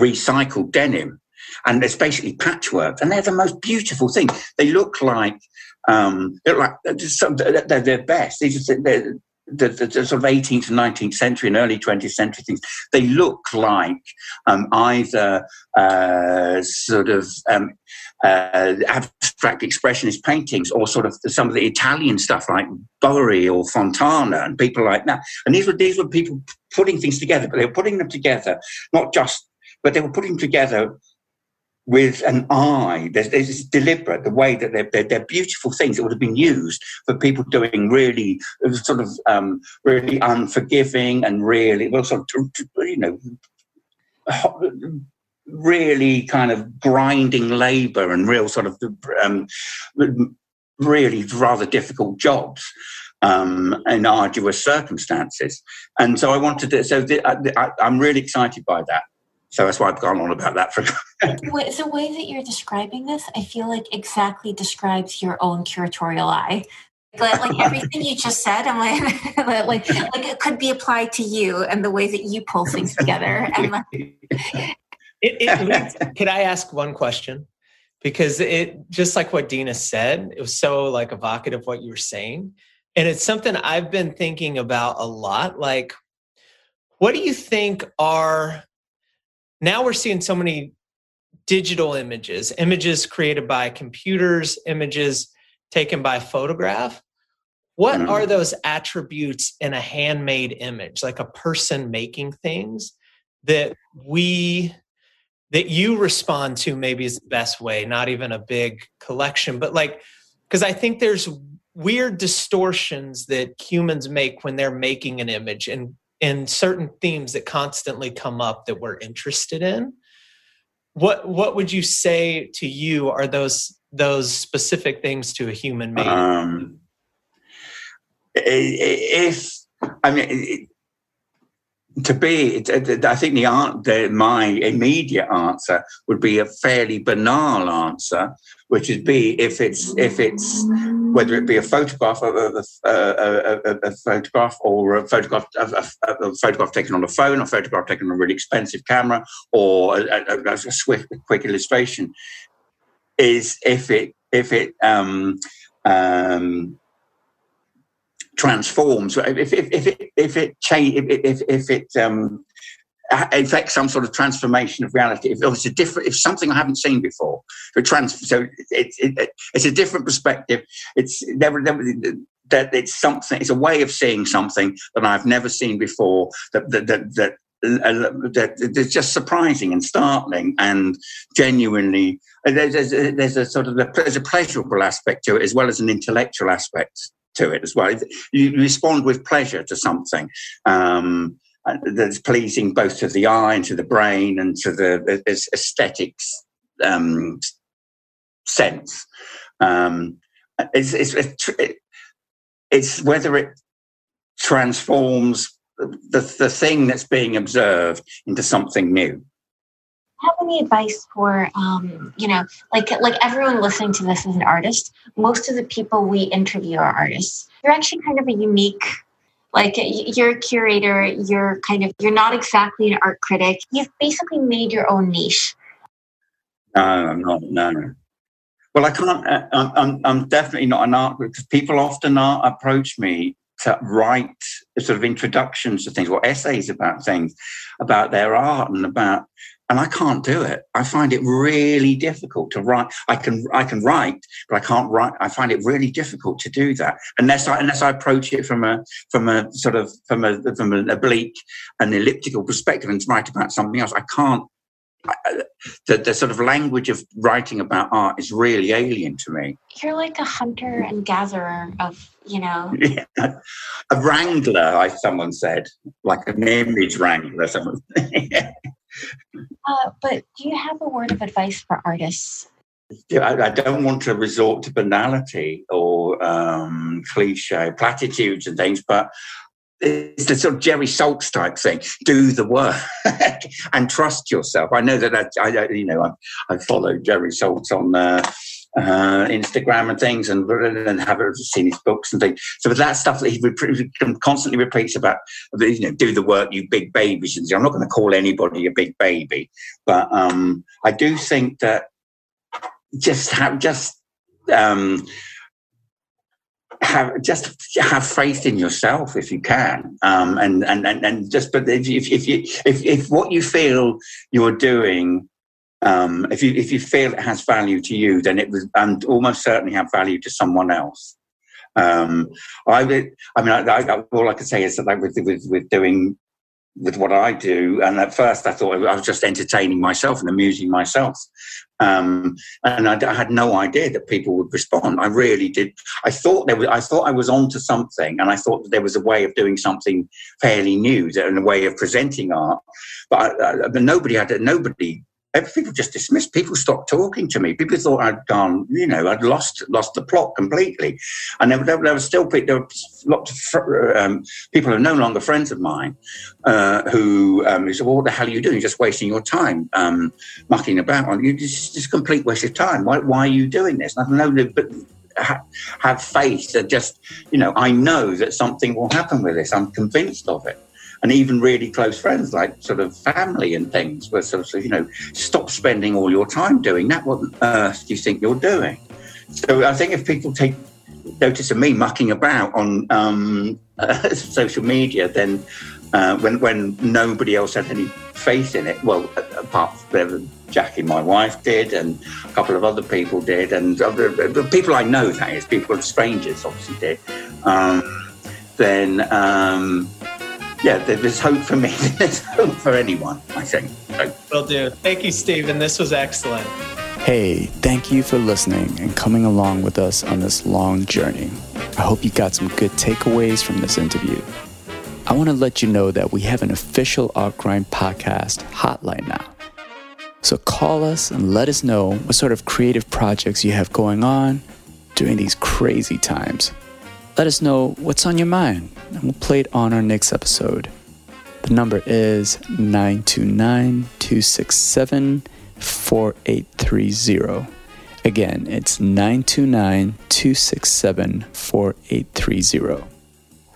recycled denim. And it's basically patchwork, and they're the most beautiful thing. They look like um, they're like they're best. These are they're, the, the, the, sort of 18th and 19th century and early 20th century things, they look like um, either uh, sort of um, uh, abstract expressionist paintings or sort of some of the Italian stuff like Burri or Fontana and people like that. And these were these were people putting things together, but they were putting them together not just but they were putting together with an eye. There's, there's deliberate, the way that they're, they're, they're, beautiful things that would have been used for people doing really sort of um, really unforgiving and really, well, sort of, you know, really kind of grinding labor and real sort of um, really rather difficult jobs. Um, in arduous circumstances, and so I wanted to. So the, I, I'm really excited by that. So that's why I've gone on about that for. the way that you're describing this, I feel like exactly describes your own curatorial eye. Like, like everything you just said, I'm like, like, like it could be applied to you and the way that you pull things together. And like, it, it can I ask one question? Because it just like what Dina said, it was so like evocative what you were saying, and it's something I've been thinking about a lot. Like, what do you think are now we're seeing so many digital images, images created by computers, images taken by photograph. What mm-hmm. are those attributes in a handmade image, like a person making things that we that you respond to maybe is the best way not even a big collection but like because i think there's weird distortions that humans make when they're making an image and and certain themes that constantly come up that we're interested in. What what would you say to you are those those specific things to a human made um, if i mean to be, I think the, the my immediate answer would be a fairly banal answer, which would be if it's if it's whether it be a photograph of a, a, a, a photograph or a photograph a, photograph taken on a phone, or a photograph taken on a really expensive camera, or a, swift, quick illustration, is if it if it um, um, transforms, if, if, if it if it change if if, it um, affects some sort of transformation of reality, if it's a different, if something I haven't seen before, if it trans, so it's it, it, it's a different perspective. It's never, never that it's something. It's a way of seeing something that I've never seen before. That that that. that uh, that it's just surprising and startling and genuinely there's, there's, there's a sort of a, there's a pleasurable aspect to it as well as an intellectual aspect to it as well. You respond with pleasure to something um, that's pleasing both to the eye and to the brain and to the aesthetics um, sense. Um, it's, it's, it's whether it transforms the, the thing that's being observed into something new have any advice for um, you know like like everyone listening to this is an artist most of the people we interview are artists. You're actually kind of a unique like you're a curator you're kind of you're not exactly an art critic. You've basically made your own niche. No i'm not no. Well i can't uh, i'm, I'm definitely not an art because people often approach me to write sort of introductions to things or essays about things about their art and about and I can't do it. I find it really difficult to write. I can I can write, but I can't write. I find it really difficult to do that unless I unless I approach it from a from a sort of from a from an oblique and elliptical perspective and write about something else. I can't. I, the, the sort of language of writing about art is really alien to me. You're like a hunter and gatherer of, you know. Yeah. A wrangler, I someone said, like an image wrangler. Someone. Uh, but do you have a word of advice for artists? I, don't want to resort to banality or um, cliche platitudes and things, but it's the sort of Jerry Saltz type thing. Do the work and trust yourself. I know that I, I you know, I, I follow Jerry Saltz on uh, uh, Instagram and things, and and have seen his books and things. So with that stuff that he constantly repeats about, you know, do the work, you big babies. And I'm not going to call anybody a big baby, but um, I do think that just have just um, have just have faith in yourself if you can, um, and, and and and just but if if, if you if if what you feel you're doing um, if you if you feel it has value to you, then it would and almost certainly have value to someone else. Um, I I mean, I, I, all I can say is that like with, with with doing with what I do, and at first I thought I was just entertaining myself and amusing myself, um, and I, I, had no idea that people would respond. I really did. I thought there was, I thought I was onto something, and I thought that there was a way of doing something fairly new and a way of presenting art, but, I, I, but nobody had nobody people just dismissed. People stopped talking to me. People thought I'd gone, you know, I'd lost lost the plot completely. And there, there, there were still there were lots of um, people who are no longer friends of mine uh, who um, said, "Well, what the hell are you doing? You're just wasting your time um, mucking about. On You just just complete waste of time. Why, why are you doing this?" And I don't know, but have faith that just, you know, I know that something will happen with this. I'm convinced of it and even really close friends, like sort of family and things, were sort of, you know, stop spending all your time doing that. What on earth do you think you're doing? So I think if people take notice of me mucking about on um, uh, social media, then uh, when when nobody else had any faith in it, well, apart from Jackie, my wife, did, and a couple of other people did, and other, people I know that is people, of strangers, obviously did. Um, then um, yeah, there's hope for me. there's hope for anyone, I think. So. Will do. Thank you, Stephen. This was excellent. Hey, thank you for listening and coming along with us on this long journey. I hope you got some good takeaways from this interview. I want to let you know that we have an official Art Grind podcast hotline now. So call us and let us know what sort of creative projects you have going on during these crazy times. Let us know what's on your mind, and we'll play it on our next episode. The number is 929 267 4830. Again, it's 929 267 4830.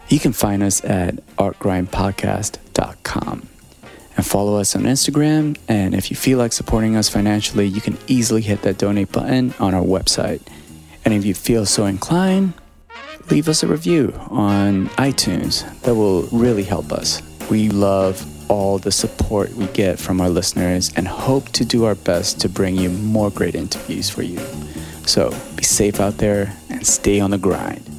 You can find us at artgrindpodcast.com and follow us on Instagram. And if you feel like supporting us financially, you can easily hit that donate button on our website. And if you feel so inclined, leave us a review on iTunes. That will really help us. We love all the support we get from our listeners and hope to do our best to bring you more great interviews for you. So be safe out there and stay on the grind.